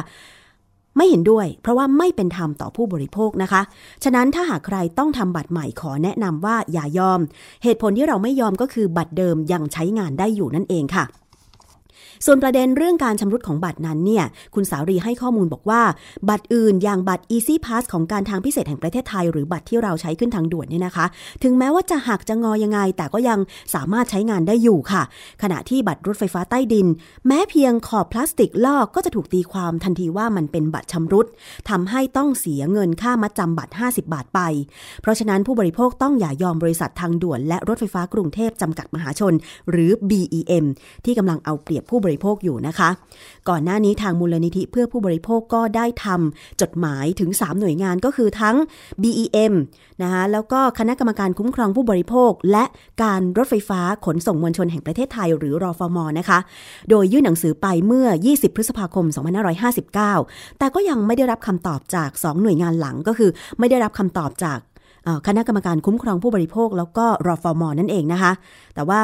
ไม่เห็นด้วย เพราะว่าไม่เป็นธรรมต่อผู้บริโภคนะคะ ฉะนั้นถ้าหากใครต้องทำบัตรใหม่ขอแนะนำว่าอย่ายอม เหตุผลที่เราไม่ยอมก็คือบัตรเดิมยังใช้งานได้อยู่นั่นเองค่ะ ส่วนประเด็นเรื่องการชำรุดของบัตรนั้นเนี่ยคุณสารีให้ข้อมูลบอกว่า บัตรอื่นอย่างบัตร Easy Pass ของการทางพิเศษแห่งประเทศไทย หรือบัตรที่เราใช้ขึ้นทางด่วนเนี่ยนะคะ ถึงแม้ว่าจะหักจะงอยังไง แต่ก็ยังสามารถใช้งานได้อยู่ค่ะ ขณะที่บัตรรถไฟฟ้าใต้ดิน แม้เพียงขอบพลาสติกลอกก็จะถูกตีความทันทีว่ามันเป็นบัตรชำรุดทำให้ต้องเสียเงินค่ามัดจำบัตร 50 บาทไป เพราะฉะนั้นผู้บริโภคต้องอย่ายอมบริษัททางด่วน และรถไฟฟ้ากรุงเทพจำกัดมหาชน หรือ BEM ที่กำลังเอาเปรียบผู้บริโภคอยู่นะคะ ก่อนหน้านี้ทางมูลนิธิเพื่อผู้บริโภคก็ได้ทำจดหมายถึง 3 หน่วยงานก็คือทั้ง BEM นะคะแล้วก็คณะกรรมการคุ้มครองผู้บริโภค และการรถไฟฟ้าขนส่งมวลชนแห่งประเทศไทยหรือรอฟมนะคะ โดยยื่นหนังสือไปเมื่อ 20 พฤษภาคม 2559 แต่ก็ยังไม่ได้รับคำตอบจาก 2 หน่วยงานหลังก็คือ ไม่ได้รับคำตอบจากคณะกรรมการคุ้มครองผู้บริโภค แล้วก็รอฟอมนั่นเองนะคะ แต่ว่า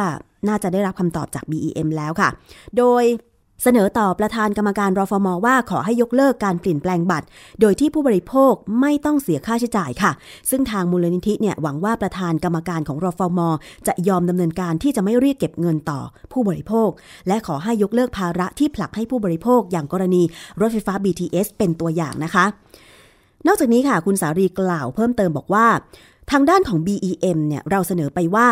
น่าจะได้รับคำตอบจาก BEM แล้วค่ะ โดยเสนอต่อประธานกรรมการรฟมว่าขอให้ยกเลิกการเปลี่ยนแปลงบัตร โดยที่ผู้บริโภคไม่ต้องเสียค่าใช้จ่ายค่ะ ซึ่งทางมูลนิธิเนี่ยหวังว่าประธานกรรมการของรฟม จะยอมดำเนินการที่จะไม่เรียกเก็บเงินต่อผู้บริโภค และขอให้ยกเลิกภาระที่ผลักให้ผู้บริโภค อย่างกรณีรถไฟฟ้า BTS เป็นตัวอย่างนะคะ นอกจากนี้ค่ะคุณสารีกล่าวเพิ่มเติมบอกว่า ทางด้านของ BEM เนี่ยเราเสนอไปว่า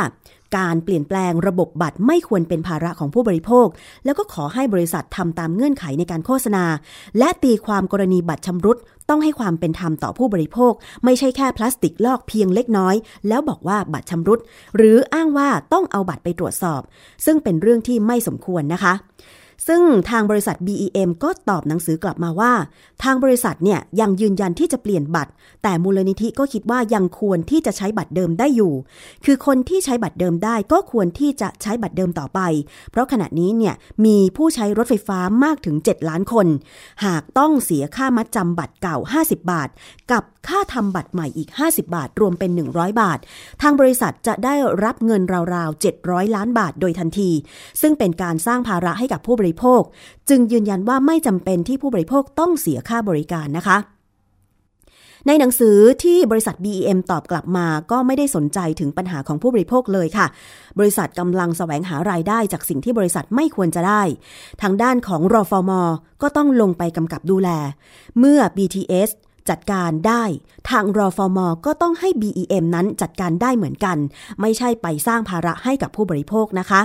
การเปลี่ยนแปลงระบบบัตรไม่ควรเป็นภาระของผู้บริโภค แล้วก็ขอให้บริษัททำตามเงื่อนไขในการโฆษณา และตีความกรณีบัตรชำรุด ต้องให้ความเป็นธรรมต่อผู้บริโภค ไม่ใช่แค่พลาสติกลอกเพียงเล็กน้อย แล้วบอกว่าบัตรชำรุด หรืออ้างว่าต้องเอาบัตรไปตรวจสอบ ซึ่งเป็นเรื่องที่ไม่สมควรนะคะ ซึ่งทางบริษัท BEM ก็ตอบหนังสือกลับมาว่า ทางบริษัทเนี่ยยังยืนยันที่จะเปลี่ยนบัตร แต่มูลนิธิก็คิดว่ายังควรที่จะใช้บัตรเดิมได้อยู่ คือคนที่ใช้บัตรเดิมได้ก็ควรที่จะใช้บัตรเดิมต่อไป เพราะขณะนี้เนี่ยมีผู้ใช้รถไฟฟ้ามากถึง 7 ล้านคน หากต้องเสียค่ามัดจำบัตรเก่า 50 บาท กับ ค่าทำบัตรใหม่อีก 50 บาท รวมเป็น 100 บาท ทางบริษัทจะได้รับเงินราวๆ 700 ล้านบาทโดยทันที ซึ่งเป็นการสร้างภาระให้กับผู้บริโภค จึงยืนยันว่าไม่จำเป็นที่ผู้บริโภคต้องเสียค่าบริการนะคะในหนังสือที่บริษัท BEM ตอบกลับมาก็ไม่ได้สนใจถึงปัญหาของผู้บริโภคเลยค่ะ บริษัทกำลังแสวงหารายได้จากสิ่งที่บริษัทไม่ควรจะได้ ทางด้านของรอฟอมก็ต้องลงไปกำกับดูแล เมื่อ BTS จัดการได้ ทางรอฟอมก็ต้องให้ BEM นั้นจัดการได้เหมือนกัน ไม่ใช่ไปสร้างภาระให้กับผู้บริโภคนะคะ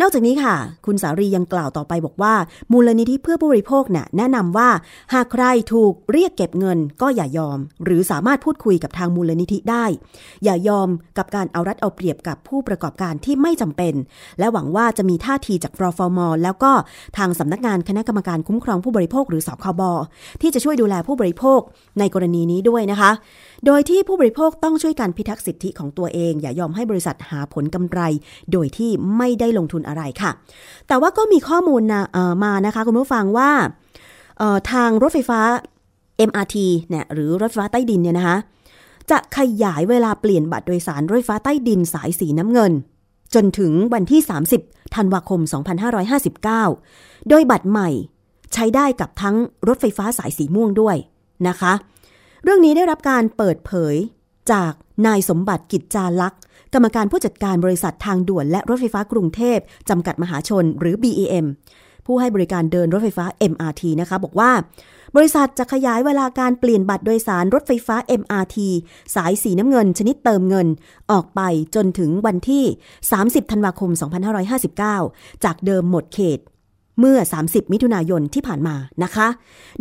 นอกจากนี้ค่ะ คุณสารียังกล่าวต่อไปบอกว่า มูลนิธิเพื่อผู้บริโภคน่ะแนะนำว่า หากใครถูกเรียกเก็บเงินก็อย่ายอม หรือสามารถพูดคุยกับทางมูลนิธิได้ อย่ายอมกับการเอารัดเอาเปรียบกับผู้ประกอบการที่ไม่จำเป็น และหวังว่าจะมีท่าทีจากรอฟอมอแล้วก็ทางสำนักงานคณะกรรมการคุ้มครองผู้บริโภคหรือสคบที่จะช่วยดูแลผู้บริโภคในกรณีนี้ด้วยนะคะ โดยที่ผู้บริโภคต้องช่วยกันพิทักษ์สิทธิของตัวเอง อย่ายอมให้บริษัทหาผลกำไร โดยที่ไม่ได้ลงทุนอะไรค่ะ แต่ว่าก็มีข้อมูลนะเอ่อมานะคะคุณผู้ฟังว่าทางรถไฟฟ้า MRT เนี่ยหรือรถไฟฟ้าใต้ดินเนี่ยนะคะจะขยายเวลาเปลี่ยนบัตรโดยสารรถไฟฟ้าใต้ดินสายสีน้ำเงิน จนถึงวันที่ 30 ธันวาคม 2559 โดยบัตรใหม่ใช้ได้กับทั้งรถไฟฟ้าสายสีม่วงด้วยนะคะ เรื่องนี้ได้รับการเปิดเผยจากนายสมบัติกิจจาลักษ์กรรมการผู้จัดการบริษัททางด่วนและรถไฟฟ้ากรุงเทพจำกัดมหาชนหรือ BEM ผู้ให้บริการเดินรถไฟฟ้า MRT นะคะ บอกว่า บริษัทจะขยายเวลาการเปลี่ยนบัตรโดยสารรถไฟฟ้า MRT สายสีน้ำเงิน ชนิดเติมเงิน ออกไปจนถึงวันที่ 30 ธันวาคม 2559 จากเดิมหมดเขต เมื่อ 30 มิถุนายนที่ผ่านมานะคะ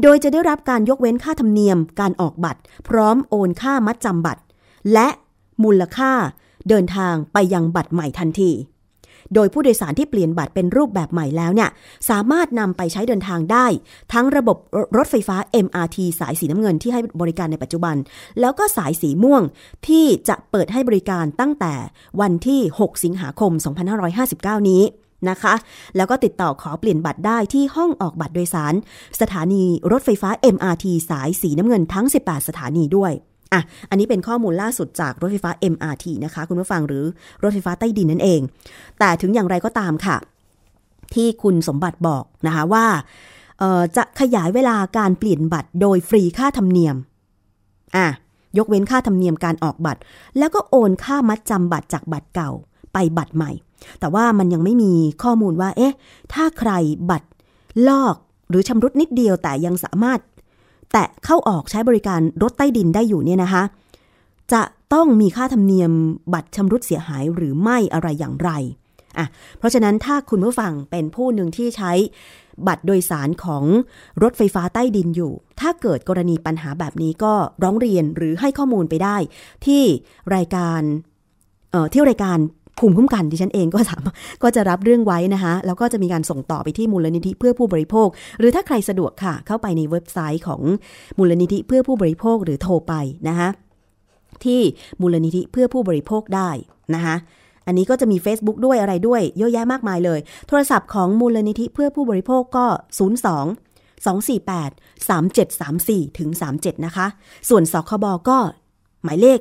โดยจะได้รับการยกเว้นค่าธรรมเนียมการออกบัตร พร้อมโอนค่ามัดจำบัตร และมูลค่าเดินทางไปยังบัตรใหม่ทันที โดยผู้โดยสารที่เปลี่ยนบัตรเป็นรูปแบบใหม่แล้วเนี่ย สามารถนำไปใช้เดินทางได้ ทั้งระบบรถไฟฟ้า MRT สายสีน้ำเงินที่ให้บริการในปัจจุบัน แล้วก็สายสีม่วงที่จะเปิดให้บริการตั้งแต่วันที่ 6 สิงหาคม 2559 นี้ นะคะ แล้วก็ติดต่อขอเปลี่ยนบัตรได้ที่ห้องออกบัตรโดยสาร สถานีรถไฟฟ้า MRT สายสีน้ำเงินทั้ง 18 สถานีด้วยอะ อันนี้เป็นข้อมูลล่าสุดจากรถไฟฟ้า MRT นะคะ คุณผู้ฟังหรือรถไฟฟ้าใต้ดินนั่นเอง แต่ถึงอย่างไรก็ตามค่ะ ที่คุณสมบัติบอกนะคะว่าจะขยายเวลาการเปลี่ยนบัตรโดยฟรีค่าธรรมเนียม อะ ยกเว้นค่าธรรมเนียมการออกบัตร แล้วก็โอนค่ามัดจำบัตรจากบัตรเก่าไปบัตรใหม่ แต่ว่ามันยังไม่มีข้อมูลว่า เอ๊ะ ถ้าใครบัตรลอกหรือชำรุดนิดเดียวแต่ยังสามารถ แตะเข้าออกใช้บริการรถใต้ดินได้อยู่เนี่ยนะคะ จะต้องมีค่าธรรมเนียมบัตรชำรุดเสียหายหรือไม่อะไรอย่างไรอะเพราะฉะนั้นถ้าคุณผู้ฟังเป็นผู้หนึ่งที่ใช้บัตรโดยสารของรถไฟฟ้าใต้ดินอยู่ ถ้าเกิดกรณีปัญหาแบบนี้ก็ร้องเรียนหรือให้ข้อมูลไปได้ ที่รายการเอ่อที่รายการ ภูมิคุ้มกันดิฉันเองก็สามารถก็จะรับเรื่องไว้นะคะแล้วก็จะมีการส่งต่อไปที่มูลนิธิเพื่อผู้บริโภค หรือถ้าใครสะดวกค่ะ เข้าไปในเว็บไซต์ของมูลนิธิเพื่อผู้บริโภคหรือโทรไปนะคะที่มูลนิธิเพื่อผู้บริโภคได้นะคะอันนี้ก็จะมี Facebook ด้วยอะไรด้วยเยอะแยะมากมายเลย โทรศัพท์ของมูลนิธิเพื่อผู้บริโภคก็ 02 248 3734ถึง37 นะคะ ส่วนสคบก็หมายเลข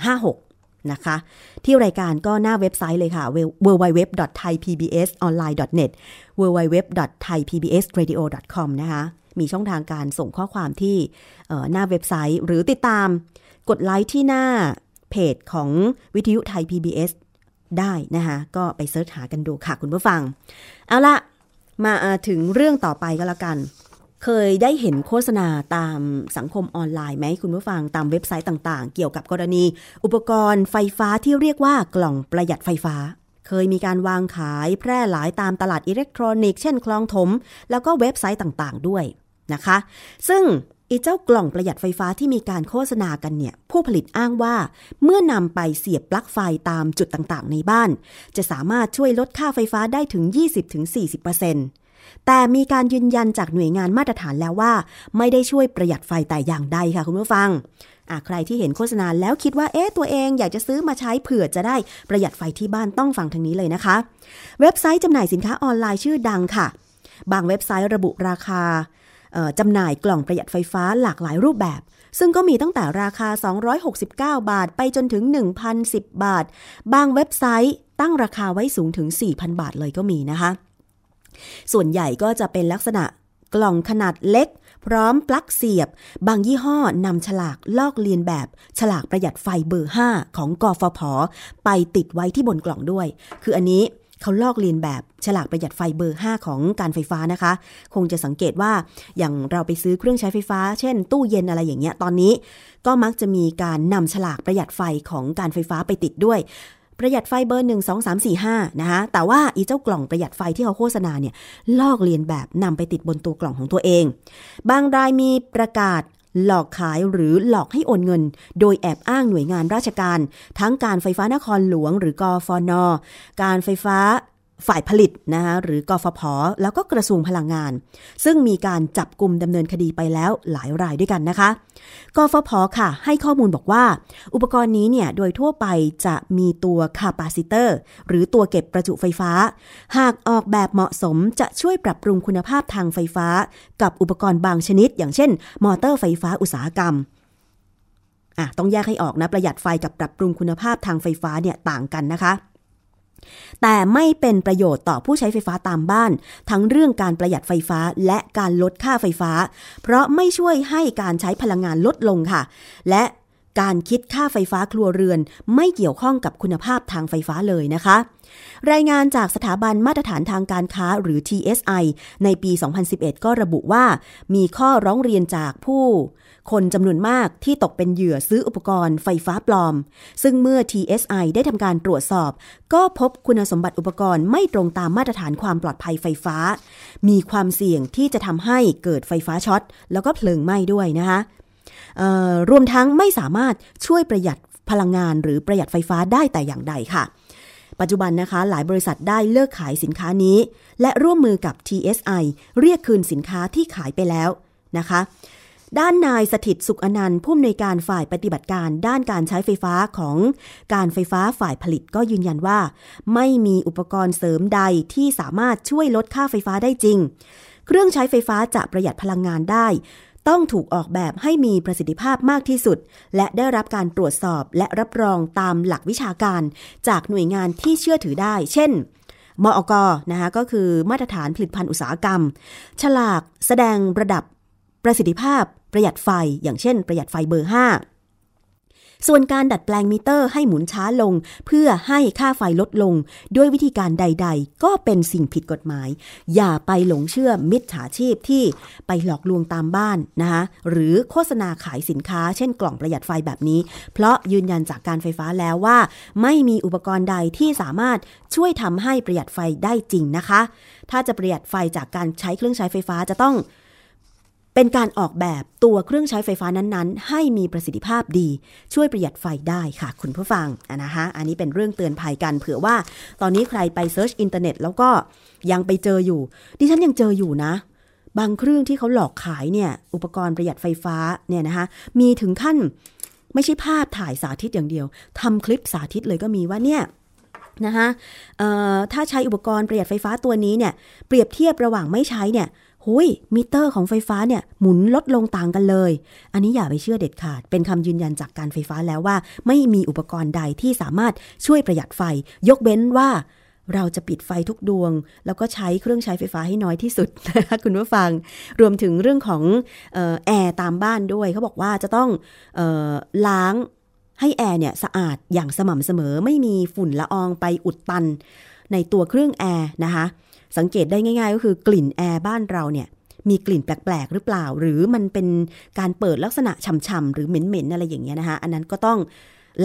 1156 นะคะ ที่รายการก็หน้าเว็บไซต์เลยค่ะ www.thaipbsonline.net www.thaipbsradio.com นะคะ มีช่องทางการส่งข้อความที่หน้าเว็บไซต์ หรือติดตามกดไลค์ที่หน้าเพจของวิทยุไทย PBS ได้นะคะก็ไปเสิร์ชหากันดูค่ะคุณผู้ฟัง เอาละมาถึงเรื่องต่อไปก็แล้วกัน เคยได้เห็นโฆษณาตามสังคมออนไลน์ไหมคุณผู้ฟังตามเว็บไซต์ต่างๆ เกี่ยวกับกรณี อุปกรณ์ไฟฟ้าที่เรียกว่ากล่องประหยัดไฟฟ้า เคยมีการวางขายแพร่หลายตามตลาดอิเล็กทรอนิกส์เช่นคลองถม แล้วก็เว็บไซต์ต่างๆ ด้วยนะคะ ซึ่งอีเจ้ากล่องประหยัดไฟฟ้าที่มีการโฆษณากันเนี่ย ผู้ผลิตอ้างว่า เมื่อนำไปเสียบปลั๊กไฟตามจุดต่างๆ ในบ้าน จะสามารถช่วยลดค่าไฟฟ้าได้ถึง 20-40% แต่มีการยืนยันจากหน่วยงานมาตรฐานแล้วว่า ไม่ได้ช่วยประหยัดไฟแต่อย่างใดค่ะคุณผู้ฟังใครที่เห็นโฆษณาแล้วคิดว่าเอ๊ะตัวเองอยากจะซื้อมาใช้เผื่อจะได้ประหยัดไฟที่บ้านต้องฟังทางนี้เลยนะคะ เว็บไซต์จำหน่ายสินค้าออนไลน์ชื่อดังค่ะ บางเว็บไซต์ระบุราคาจำหน่ายกล่องประหยัดไฟฟ้าหลากหลายรูปแบบ ซึ่งก็มีตั้งแต่ราคา 269 บาท ไปจนถึง 1,010 บาท บางเว็บไซต์ตั้งราคาไว้สูงถึง 4,000 บาทเลยก็มีนะคะ ส่วนใหญ่ก็จะเป็นลักษณะกล่องขนาดเล็ก พร้อมปลั๊กเสียบ บางยี่ห้อนำฉลากลอกเลียนแบบ ฉลากประหยัดไฟเบอร์ 5 ของกฟผไปติดไว้ที่บนกล่องด้วย คืออันนี้เขาลอกเลียนแบบฉลากประหยัดไฟเบอร์ 5 ของการไฟฟ้านะคะ คงจะสังเกตว่าอย่างเราไปซื้อเครื่องใช้ไฟฟ้า เช่น ตู้เย็นอะไรอย่างเงี้ยตอนนี้ ก็มักจะมีการนำฉลากประหยัดไฟของการไฟฟ้าไปติดด้วย ประหยัดไฟเบอร์ 1 2 3 4 5 นะคะ แต่ว่าอีเจ้ากล่องประหยัดไฟที่เขาโฆษณาเนี่ยลอกเลียนแบบนำไปติดบนตัวกล่องของตัวเอง บางรายมีประกาศหลอกขายหรือหลอกให้โอนเงิน โดยแอบอ้างหน่วยงานราชการ ทั้งการไฟฟ้านครหลวงหรือกฟนอการไฟฟ้า ฝ่ายผลิตนะคะหรือกฟผแล้วก็กระทรวงพลังงาน ซึ่งมีการจับกลุ่มดำเนินคดีไปแล้วหลายรายด้วยกันนะคะกฟผค่ะ ให้ข้อมูลบอกว่า อุปกรณ์นี้เนี่ยโดยทั่วไปจะมีตัวคาปาซิเตอร์หรือตัวเก็บประจุไฟฟ้า หากออกแบบเหมาะสมจะช่วยปรับปรุงคุณภาพทางไฟฟ้า กับอุปกรณ์บางชนิด อย่างเช่น มอเตอร์ไฟฟ้าอุตสาหกรรมอะต้องแยกให้ออกนะประหยัดไฟกับปรับปรุงคุณภาพทางไฟฟ้าเนี่ยต่างกันนะคะ แต่ไม่เป็นประโยชน์ต่อผู้ใช้ไฟฟ้าตามบ้าน ทั้งเรื่องการประหยัดไฟฟ้าและการลดค่าไฟฟ้า เพราะไม่ช่วยให้การใช้พลังงานลดลงค่ะ และ การคิดค่าไฟฟ้าครัวเรือน ไม่เกี่ยวข้องกับคุณภาพทางไฟฟ้าเลยนะคะ รายงานจากสถาบันมาตรฐานทางการค้าหรือ TSI ในปี 2011 ก็ระบุว่า มีข้อร้องเรียนจากผู้ คนจำนวนมากที่ตกเป็นเหยื่อซื้ออุปกรณ์ไฟฟ้าปลอม ซึ่งเมื่อ TSI ได้ทำการตรวจสอบ ก็พบคุณสมบัติอุปกรณ์ไม่ตรงตามมาตรฐานความปลอดภัยไฟฟ้า มีความเสี่ยงที่จะทำให้เกิดไฟฟ้าช็อตแล้วก็เพลิงไหม้ด้วยนะคะ รวมทั้งไม่สามารถช่วยประหยัดพลังงานหรือประหยัดไฟฟ้าได้แต่อย่างใดค่ะ ปัจจุบันนะคะหลายบริษัทได้เลิกขายสินค้านี้ และร่วมมือกับ TSI เรียกคืนสินค้าที่ขายไปแล้วนะคะ ด้านนายสถิตสุขอนันต์ผู้อำนวยการฝ่ายปฏิบัติการด้านการใช้ไฟฟ้าของการไฟฟ้าฝ่ายผลิตก็ยืนยันว่า ไม่มีอุปกรณ์เสริมใดที่สามารถช่วยลดค่าไฟฟ้าได้จริง เครื่องใช้ไฟฟ้าจะประหยัดพลังงานได้ ต้องถูกออกแบบให้มีประสิทธิภาพมากที่สุด และได้รับการตรวจสอบและรับรองตามหลักวิชาการ จากหน่วยงานที่เชื่อถือได้ เช่นมอกนะคะก็คือมาตรฐานผลิตภัณฑ์อุตสาหกรรม ฉลากแสดงระดับประสิทธิภาพประหยัดไฟ อย่างเช่น ประหยัดไฟเบอร์ 5 ส่วนการดัดแปลงมิเตอร์ให้หมุนช้าลง เพื่อให้ค่าไฟลดลง ด้วยวิธีการใด ๆ ก็เป็นสิ่งผิดกฎหมาย อย่าไปหลงเชื่อมิจฉาชีพที่ไปหลอกลวงตามบ้านนะคะหรือโฆษณาขายสินค้า เช่นกล่องประหยัดไฟแบบนี้ เพราะยืนยันจากการไฟฟ้าแล้วว่า ไม่มีอุปกรณ์ใดที่สามารถช่วยทำให้ประหยัดไฟได้จริงนะคะ ถ้าจะประหยัดไฟจากการใช้เครื่องใช้ไฟฟ้าจะต้อง เป็นการออกแบบตัวเครื่องใช้ไฟฟ้านั้นๆ ให้มีประสิทธิภาพดี ช่วยประหยัดไฟได้ค่ะ คุณผู้ฟังอะนะคะอันนี้เป็นเรื่องเตือนภัยกันเผื่อว่า ตอนนี้ใครไป search อินเทอร์เน็ตแล้วก็ยังไปเจออยู่ ดิฉันยังเจออยู่นะ บางเครื่องที่เขาหลอกขายเนี่ย อุปกรณ์ประหยัดไฟฟ้าเนี่ยนะคะมีถึงขั้นไม่ใช่ภาพถ่ายสาธิตอย่างเดียวทำคลิปสาธิตเลยก็มีว่าเนี่ยนะคะถ้าใช้อุปกรณ์ประหยัดไฟฟ้าตัวนี้เนี่ย เปรียบเทียบระหว่างไม่ใช้เนี่ย หุยมิเตอร์ของไฟฟ้าเนี่ยหมุนลดลงต่างกันเลย อันนี้อย่าไปเชื่อเด็ดขาด เป็นคำยืนยันจากการไฟฟ้าแล้วว่า ไม่มีอุปกรณ์ใดที่สามารถช่วยประหยัดไฟ ยกเว้นว่าเราจะปิดไฟทุกดวง แล้วก็ใช้เครื่องใช้ไฟฟ้าให้น้อยที่สุดนะคะคุณผู้ฟัง รวมถึงเรื่องของออแอร์ตามบ้านด้วย เขาบอกว่าจะต้องออล้างให้แอร์เนี่ยสะอาดอย่างสม่ำเสมอไม่มีฝุ่นละอองไปอุดตัน ในตัวเครื่องแอร์นะคะ สังเกตได้ง่าย ๆ ก็คือกลิ่นแอร์บ้านเราเนี่ยมีกลิ่นแปลกๆ หรือเปล่า หรือมันเป็นการเปิดลักษณะฉ่ำๆหรือเหม็นๆอะไรอย่างเงี้ยนะคะ อันนั้นก็ต้อง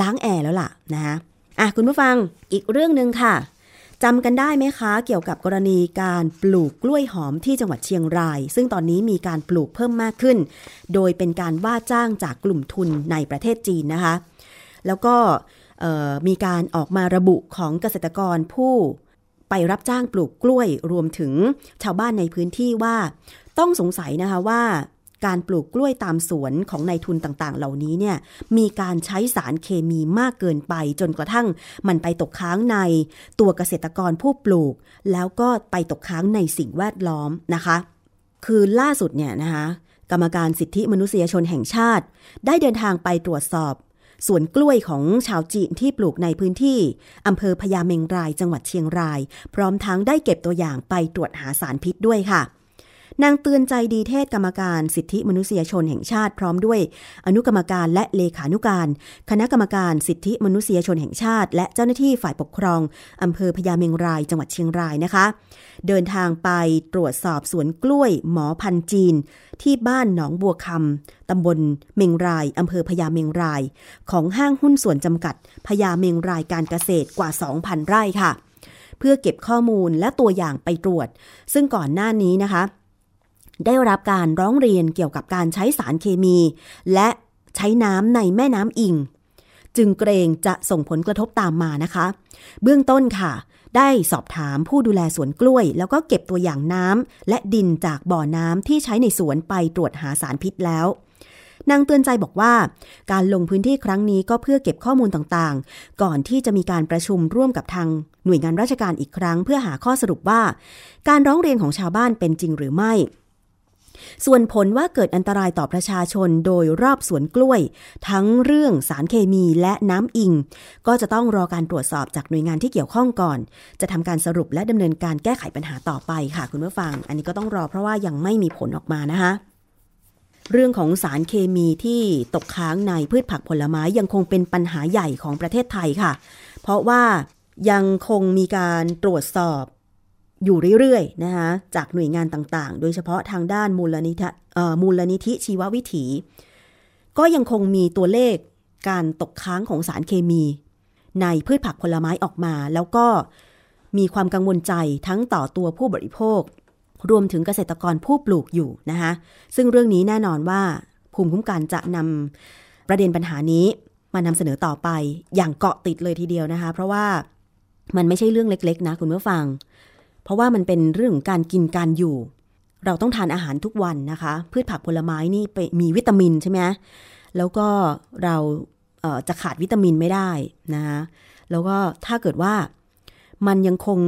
ล้างแอร์แล้วล่ะนะคะอะคุณผู้ฟังอีกเรื่องหนึ่งค่ะจำกันได้ไหมคะ เกี่ยวกับกรณีการปลูกกล้วยหอมที่จังหวัดเชียงราย ซึ่งตอนนี้มีการปลูกเพิ่มมากขึ้น โดยเป็นการว่าจ้างจากกลุ่มทุนในประเทศจีนนะคะ แล้วก็มีการออกมาระบุของเกษตรกรผู้ ไปรับจ้างปลูกกล้วยรวมถึงชาวบ้านในพื้นที่ว่า ต้องสงสัยนะคะว่า การปลูกกล้วยตามสวนของนายทุนต่างๆ เหล่านี้เนี่ยมีการใช้สารเคมีมากเกินไป จนกระทั่งมันไปตกค้างในตัวเกษตรกรผู้ปลูก แล้วก็ไปตกค้างในสิ่งแวดล้อมนะคะ คือล่าสุดเนี่ยนะคะกรรมการสิทธิมนุษยชนแห่งชาติ ได้เดินทางไปตรวจสอบ สวนกล้วยของชาวจีนที่ปลูกในพื้นที่อำเภอพญาเมงรายจังหวัดเชียงราย พร้อมทั้งได้เก็บตัวอย่างไปตรวจหาสารพิษด้วยค่ะ นางเตือนใจดีเทศกรรมการสิทธิมนุษยชนแห่งชาติพร้อมด้วย อนุกรรมการและเลขานุการ คณะกรรมการสิทธิมนุษยชนแห่งชาติ และเจ้าหน้าที่ฝ่ายปกครองอำเภอพญาเมงรายจังหวัดเชียงรายนะคะ เดินทางไปตรวจสอบสวนกล้วยหมอพันจีน ที่บ้านหนองบัวคำตำบลเมงรายอำเภอพญาเมงราย ของห้างหุ้นส่วนจำกัดพญาเมงรายการเกษตรกว่า 2,000 ไร่ค่ะ เพื่อเก็บข้อมูลและตัวอย่างไปตรวจ ซึ่งก่อนหน้านี้นะคะ ได้รับการร้องเรียนเกี่ยวกับการใช้สารเคมี และใช้น้ำในแม่น้ำอิง จึงเกรงจะส่งผลกระทบตามมานะคะ เบื้องต้นค่ะ ได้สอบถามผู้ดูแลสวนกล้วย แล้วก็เก็บตัวอย่างน้ำและดินจากบ่อน้ำที่ใช้ในสวนไปตรวจหาสารพิษแล้วนางเตือนใจบอกว่า การลงพื้นที่ครั้งนี้ก็เพื่อเก็บข้อมูลต่างๆ ก่อนที่จะมีการประชุมร่วมกับทางหน่วยงานราชการอีกครั้ง เพื่อหาข้อสรุปว่า การร้องเรียนของชาวบ้านเป็นจริงหรือไม่ ส่วนผลว่าเกิดอันตรายต่อประชาชนโดยรอบสวนกล้วย ทั้งเรื่องสารเคมีและน้ำอิง ก็จะต้องรอการตรวจสอบจากหน่วยงานที่เกี่ยวข้องก่อน จะทำการสรุปและดำเนินการแก้ไขปัญหาต่อไปค่ะคุณผู้ฟัง อันนี้ก็ต้องรอเพราะว่ายังไม่มีผลออกมานะคะเรื่องของสารเคมีที่ตกค้างในพืชผักผลไม้ยังคงเป็นปัญหาใหญ่ของประเทศไทยค่ะ เพราะว่ายังคงมีการตรวจสอบ อยู่เรื่อยๆนะคะจากหน่วยงานต่างๆ โดยเฉพาะทางด้านมูลนิธิมูลนิธิชีววิถี ก็ยังคงมีตัวเลขการตกค้างของสารเคมี ในพืชผักผลไม้ออกมา แล้วก็มีความกังวลใจทั้งต่อตัวผู้บริโภค รวมถึงเกษตรกรผู้ปลูกอยู่นะคะซึ่งเรื่องนี้แน่นอนว่าภูมิคุ้มกันจะนำประเด็นปัญหานี้มานำเสนอต่อไปอย่างเกาะติดเลยทีเดียวนะคะ เพราะว่ามันไม่ใช่เรื่องเล็ก ๆ นะคุณผู้ฟัง เพราะว่ามันเป็นเรื่องของการกินการอยู่ เราต้องทานอาหารทุกวันนะคะ พืชผักผลไม้นี่ไปมีวิตามินใช่ไหมแล้วก็เราเจะขาดวิตามินไม่ได้นะคะแล้วก็ถ้าเกิดว่ามันยังคง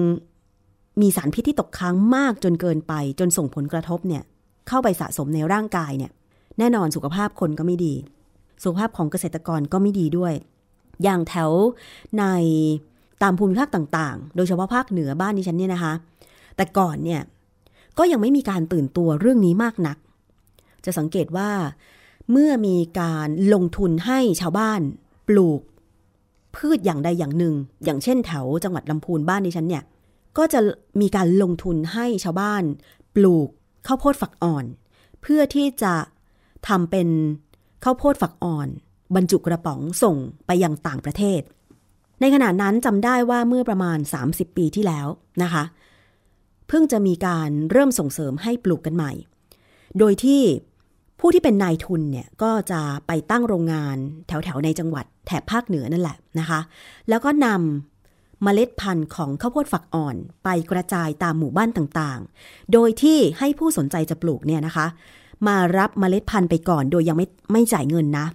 มีสารพิษที่ตกค้างมากจนเกินไป จนส่งผลกระทบเนี่ยเข้าไปสะสมในร่างกายเนี่ยแน่นอนสุขภาพคนก็ไม่ดี สุขภาพของเกษตรกรก็ไม่ดีด้วย อย่างแถวในตามภูมิภาคต่างๆ โดยเฉพาะภาคเหนือบ้านดิฉันเนี่ยนะคะ แต่ก่อนเนี่ยก็ยังไม่มีการตื่นตัวเรื่องนี้มากนัก จะสังเกตว่า เมื่อมีการลงทุนให้ชาวบ้าน ปลูก พืชอย่างใดอย่างหนึ่ง อย่างเช่นแถวจังหวัดลำพูนบ้านดิฉันเนี่ยก็จะมีการลงทุนให้ชาวบ้าน ปลูกข้าวโพดฝักอ่อน เพื่อที่จะทำเป็นข้าวโพดฝักอ่อน บรรจุกระป๋องส่งไปยังต่างประเทศ ในขณะนั้นจำได้ว่าเมื่อประมาณ 30 ปีที่แล้วนะคะ เพิ่งจะมีการเริ่มส่งเสริมให้ปลูกกันใหม่ โดยที่ผู้ที่เป็นนายทุนเนี่ยก็จะไปตั้งโรงงานแถวๆในจังหวัดแถบภาคเหนือนั่นแหละนะคะ แล้วก็นำเมล็ดพันธุ์ของข้าวโพดฝักอ่อนไปกระจายตามหมู่บ้านต่างๆ โดยที่ให้ผู้สนใจจะปลูกเนี่ยนะคะ มารับเมล็ดพันธุ์ไปก่อนโดยยังไม่ไม่จ่ายเงินนะ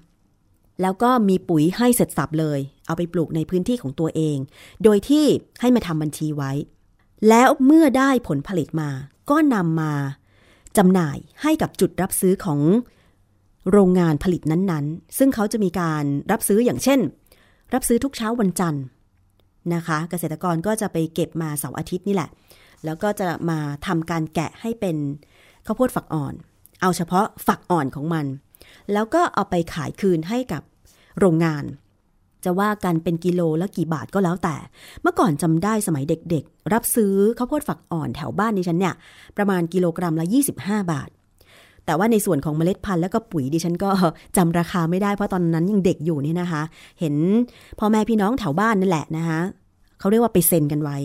แล้วก็มีปุ๋ยให้เสร็จสับเลย เอาไปปลูกในพื้นที่ของตัวเอง โดยที่ให้มาทำบัญชีไว้ แล้วเมื่อได้ผลผลิตมาก็นำมาจำหน่ายให้กับจุดรับซื้อของโรงงานผลิตนั้นๆ ซึ่งเขาจะมีการรับซื้ออย่างเช่น รับซื้อทุกเช้าวันจันทร์นะคะ เกษตรกรก็จะไปเก็บมาเสาร์อาทิตย์นี่แหละ แล้วก็จะมาทำการแกะให้เป็นข้าวโพดฝักอ่อน เอาเฉพาะฝักอ่อนของมัน แล้วก็เอาไปขายคืนให้กับโรงงาน จะว่ากันเป็นกิโลละกี่บาทก็แล้วแต่ เมื่อก่อนจำได้สมัยเด็กๆ รับซื้อข้าวโพดฝักอ่อนแถวบ้านดิฉันเนี่ย ประมาณกิโลกรัมละ 25 บาท แต่ว่าในส่วนของเมล็ดพันธุ์แล้วก็ปุ๋ยดิฉันก็จำราคาไม่ได้เพราะตอนนั้นยังเด็กอยู่นี่นะคะ เห็นพ่อแม่พี่น้องแถวบ้านนั่นแหละนะคะเขาเรียกว่าไปเซ็นกันไว้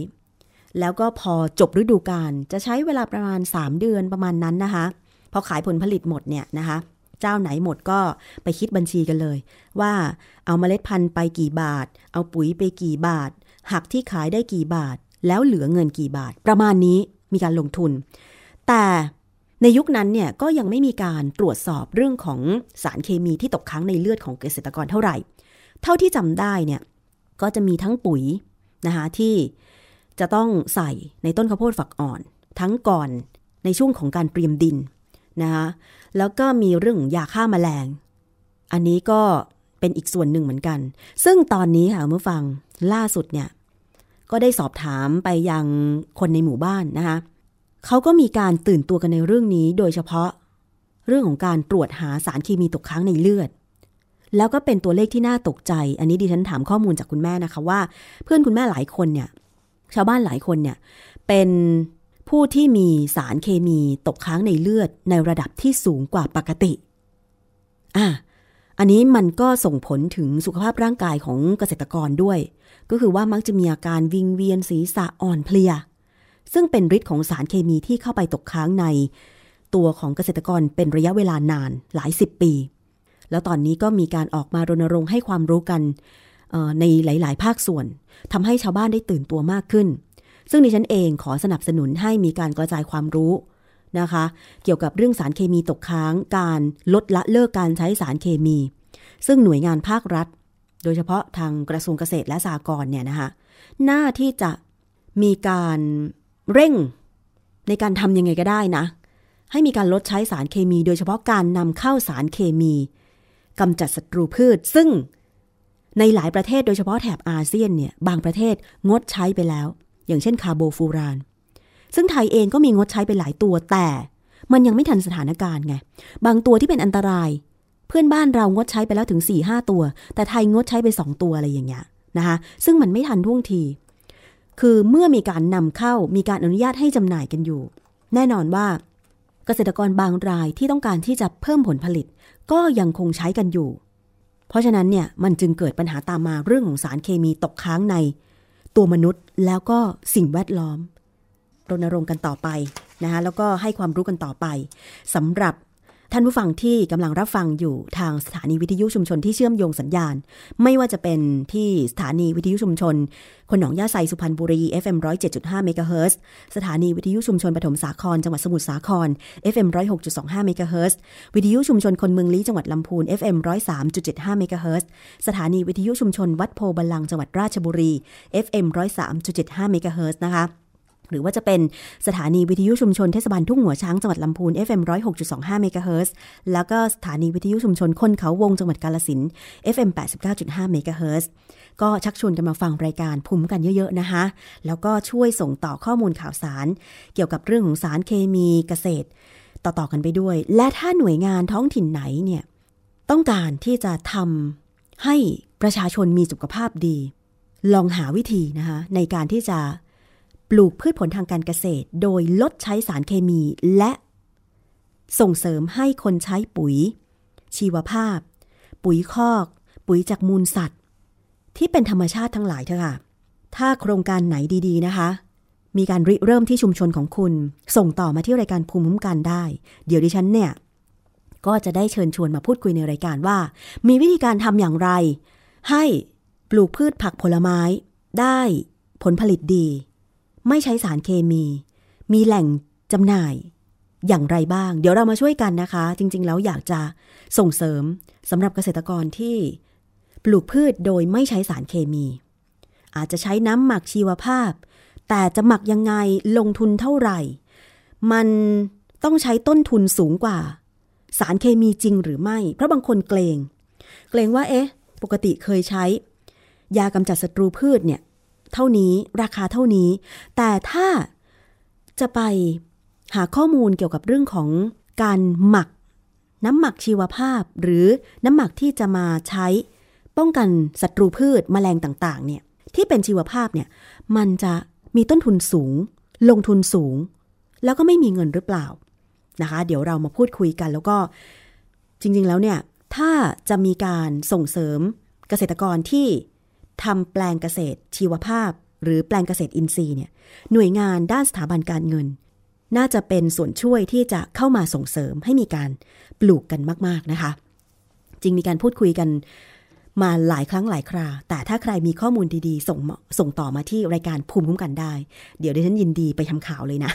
แล้วก็พอจบฤดูกาลจะใช้เวลาประมาณ 3 เดือนประมาณนั้นนะคะ พอขายผลผลิตหมดเนี่ยนะคะ เจ้าไหนหมดก็ไปคิดบัญชีกันเลย ว่าเอาเมล็ดพันธุ์ไปกี่บาท เอาปุ๋ยไปกี่บาท หักที่ขายได้กี่บาท แล้วเหลือเงินกี่บาท ประมาณนี้มีการลงทุน แต่ในยุคนั้นเนี่ยก็ยังไม่มีการตรวจสอบเรื่องของสารเคมีที่ตกค้างในเลือดของเกษตรกรเท่าไหร่ เท่าที่จำได้เนี่ยก็จะมีทั้งปุ๋ยนะคะที่จะต้องใส่ในต้นข้าวโพดฝักอ่อน ทั้งก่อนในช่วงของการเตรียมดิน นะคะแล้วก็มีเรื่องยาฆ่ามาแมลง อันนี้ก็เป็นอีกส่วนหนึ่งเหมือนกัน ซึ่งตอนนี้ค่ะเมื่อฟังล่าสุดเนี่ย ก็ได้สอบถามไปยังคนในหมู่บ้านนะคะเขาก็มีการตื่นตัวกันในเรื่องนี้ โดยเฉพาะ เรื่องของการตรวจหาสารเคมีตกค้างในเลือด แล้วก็เป็นตัวเลขที่น่าตกใจ อันนี้ดิฉันถามข้อมูลจากคุณแม่นะคะว่า เพื่อนคุณแม่หลายคนเนี่ย ชาวบ้านหลายคนเนี่ย เป็น ผู้ที่มีสารเคมีตกค้างในเลือดในระดับที่สูงกว่าปกติ อะ อันนี้มันก็ส่งผลถึงสุขภาพร่างกายของเกษตรกรด้วย ก็คือว่ามักจะมีอาการวิงเวียนศีรษะอ่อนเพลีย ซึ่งเป็นฤทธิ์ของสารเคมีที่เข้าไปตกค้างใน ตัวของเกษตรกรเป็นระยะเวลานานหลายสิบปี แล้วตอนนี้ก็มีการออกมารณรงค์ให้ความรู้กันในหลาย ๆ ภาคส่วนทำให้ชาวบ้านได้ตื่นตัวมากขึ้น ซึ่งดิฉันเองขอสนับสนุนให้มีการกระจายความรู้นะคะ เกี่ยวกับเรื่องสารเคมีตกค้าง การลดละเลิกการใช้สารเคมี ซึ่งหน่วยงานภาครัฐ โดยเฉพาะทางกระทรวงเกษตรและสหกรณ์เนี่ยนะคะหน้าที่จะมีการเร่งในการทำยังไงก็ได้นะ ให้มีการลดใช้สารเคมี โดยเฉพาะการนำเข้าสารเคมีกำจัดศัตรูพืช ซึ่งในหลายประเทศโดยเฉพาะแถบอาเซียนเนี่ยบางประเทศงดใช้ไปแล้ว อย่างเช่นคาร์โบฟูราน ซึ่งไทยเองก็มีงดใช้ไปหลายตัวแต่ มันยังไม่ทันสถานการณ์ไง บางตัวที่เป็นอันตราย เพื่อนบ้านเรางดใช้ไปแล้วถึง4ี่ห้าตัว แต่ไทยงดใช้ไป 2 ตัวอะไรอย่างเงี้ยนะคะซึ่งมันไม่ทันท่วงที คือเมื่อมีการนำเข้ามีการอนุญาตให้จำหน่ายกันอยู่ แน่นอนว่า เกษตรกรบางรายที่ต้องการที่จะเพิ่มผลผลิต ก็ยังคงใช้กันอยู่ เพราะฉะนั้นเนี่ยมันจึงเกิดปัญหาตามมาเรื่องของสารเคมีตกค้างใน ตัวมนุษย์แล้วก็สิ่งแวดล้อมรณรงค์กันต่อไปนะคะแล้วก็ให้ความรู้กันต่อไปสำหรับ ท่านผู้ฟังที่กำลังรับฟังอยู่ทางสถานีวิทยุชุมชนที่เชื่อมโยงสัญญาณ ไม่ว่าจะเป็นที่สถานีวิทยุชุมชน คนหนองย่าไซสุพรรณบุรี FM 107.5เมกะเฮิรตซ์สถานีวิทยุชุมชนปฐมสาครจังหวัดสมุทรสาคร FM 106.25เมกะเฮิรตซ์วิทยุชุมชนคนเมืองลี้จังหวัดลำพูน FM 103.75เมกะเฮิรตซ์สถานีวิทยุชุมชนวัดโพธิ์บัลลังก์จังหวัดราชบุรี FM 103.75เมกะเฮิรตซ์นะคะ หรือว่าจะเป็นสถานีวิทยุชุมชนเทศบาลทุ่งหัวช้างจังหวัดลำพูน FM 106.25เมกะเฮิรตซ์แล้วก็สถานีวิทยุชุมชนคนเขาวงจังหวัดกาฬสินธุ์ FM 89.5เมกะเฮิรตซ์ก็ชักชวนกันมาฟังรายการภูมิกันเยอะๆนะคะ แล้วก็ช่วยส่งต่อข้อมูลข่าวสาร เกี่ยวกับเรื่องของสารเคมีเกษตร ต่อๆกันไปด้วย และถ้าหน่วยงานท้องถิ่นไหนเนี่ยต้องการที่จะทำให้ประชาชนมีสุขภาพดี ลองหาวิธีนะคะในการที่จะ ปลูกพืชผลทางการเกษตร โดยลดใช้สารเคมีและส่งเสริมให้คนใช้ปุ๋ย ชีวภาพ ปุ๋ยคอก ปุ๋ยจากมูลสัตว์ ที่เป็นธรรมชาติทั้งหลายเถอะค่ะ ถ้าโครงการไหนดีๆนะคะ มีการริเริ่มที่ชุมชนของคุณ ส่งต่อมาที่รายการภูมิคุ้มกันได้ เดี๋ยวดิฉันเนี่ย ก็จะได้เชิญชวนมาพูดคุยในรายการว่า มีวิธีการทำอย่างไร ให้ปลูกพืชผักผลไม้ได้ผลผลิตดี ไม่ใช้สารเคมี มีแหล่งจำหน่ายอย่างไรบ้าง เดี๋ยวเรามาช่วยกันนะคะ จริง ๆ แล้วอยากจะส่งเสริมสำหรับเกษตรกรที่ปลูกพืชโดยไม่ใช้สารเคมี อาจจะใช้น้ำหมักชีวภาพ แต่จะหมักยังไงลงทุนเท่าไหร่ มันต้องใช้ต้นทุนสูงกว่า สารเคมีจริงหรือไม่ เพราะบางคนเกรง เกรงว่าเอ๊ะ ปกติเคยใช้ ยากำจัดศัตรูพืชเนี่ย เท่านี้ราคาเท่านี้ แต่ถ้าจะไปหาข้อมูลเกี่ยวกับเรื่องของการหมัก น้ำหมักชีวภาพ หรือน้ำหมักที่จะมาใช้ป้องกันศัตรูพืชแมลงต่างๆเนี่ยที่เป็นชีวภาพเนี่ยมันจะมีต้นทุนสูง ลงทุนสูง แล้วก็ไม่มีเงินหรือเปล่านะคะ เดี๋ยวเรามาพูดคุยกันแล้วก็จริงๆแล้วเนี่ยถ้าจะมีการส่งเสริมเกษตรกรที่ ทำแปลงเกษตรชีวภาพ หรือแปลงเกษตรอินทรีย์เนี่ยหน่วยงานด้านสถาบันการเงิน น่าจะเป็นส่วนช่วยที่จะเข้ามาส่งเสริมให้มีการปลูกกันมาก ๆนะคะ จริงมีการพูดคุยกันมาหลายครั้งหลายครา แต่ถ้าใครมีข้อมูลดีๆ ส่งส่งต่อมาที่รายการภูมิคุ้มกันได้ เดี๋ยวดิฉันยินดีไปทำข่าวเลยนะ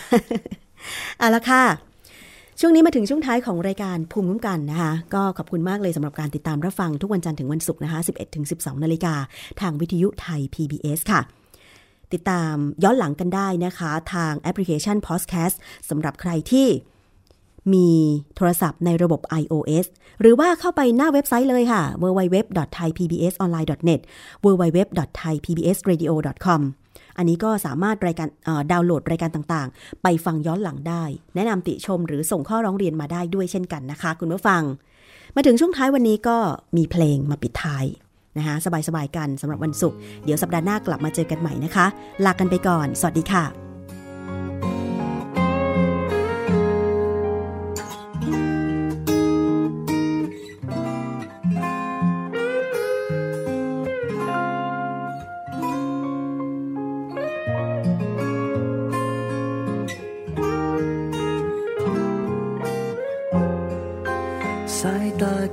เอาละค่ะ ช่วงนี้มาถึงช่วงท้ายของรายการภูมิคุ้มกันนะคะ ก็ขอบคุณมากเลยสำหรับการติดตามรับฟังทุกวันจันทร์ถึงวันศุกร์นะคะ 11ถึง12 นาฬิกา ทางวิทยุไทย PBS ค่ะ ติดตามย้อนหลังกันได้นะคะ ทางแอปพลิเคชัน Podcast สำหรับใครที่มีโทรศัพท์ในระบบ iOS หรือว่าเข้าไปหน้าเว็บไซต์เลยค่ะ www.thaipbsonline.net www.thaipbsradio.com อันนี้ก็สามารถรายการดาวน์โหลดรายการต่างๆ ไปฟังย้อนหลังได้ แนะนำติชมหรือส่งข้อร้องเรียนมาได้ด้วยเช่นกันนะคะ คุณผู้ฟัง มาถึงช่วงท้ายวันนี้ก็มีเพลงมาปิดท้ายนะคะสบายๆกันสำหรับวันศุกร์เดี๋ยวสัปดาห์หน้ากลับมาเจอกันใหม่นะคะ ลากันไปก่อน สวัสดีค่ะ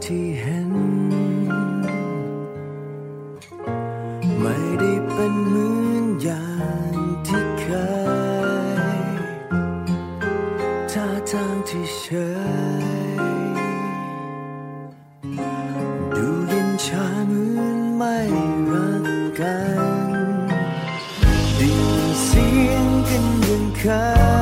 ที่เห็น ไม่ได้เป็นเหมือนอย่างที่เคยท่าทางที่เฉยดูเย็นชาเหมือนไม่รักกันได้ยินเสียงกันยังเคย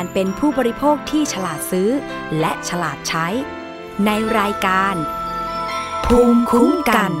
การเป็นผู้บริโภคที่ฉลาดซื้อ และฉลาดใช้ ในรายการ ภูมิคุ้มกัน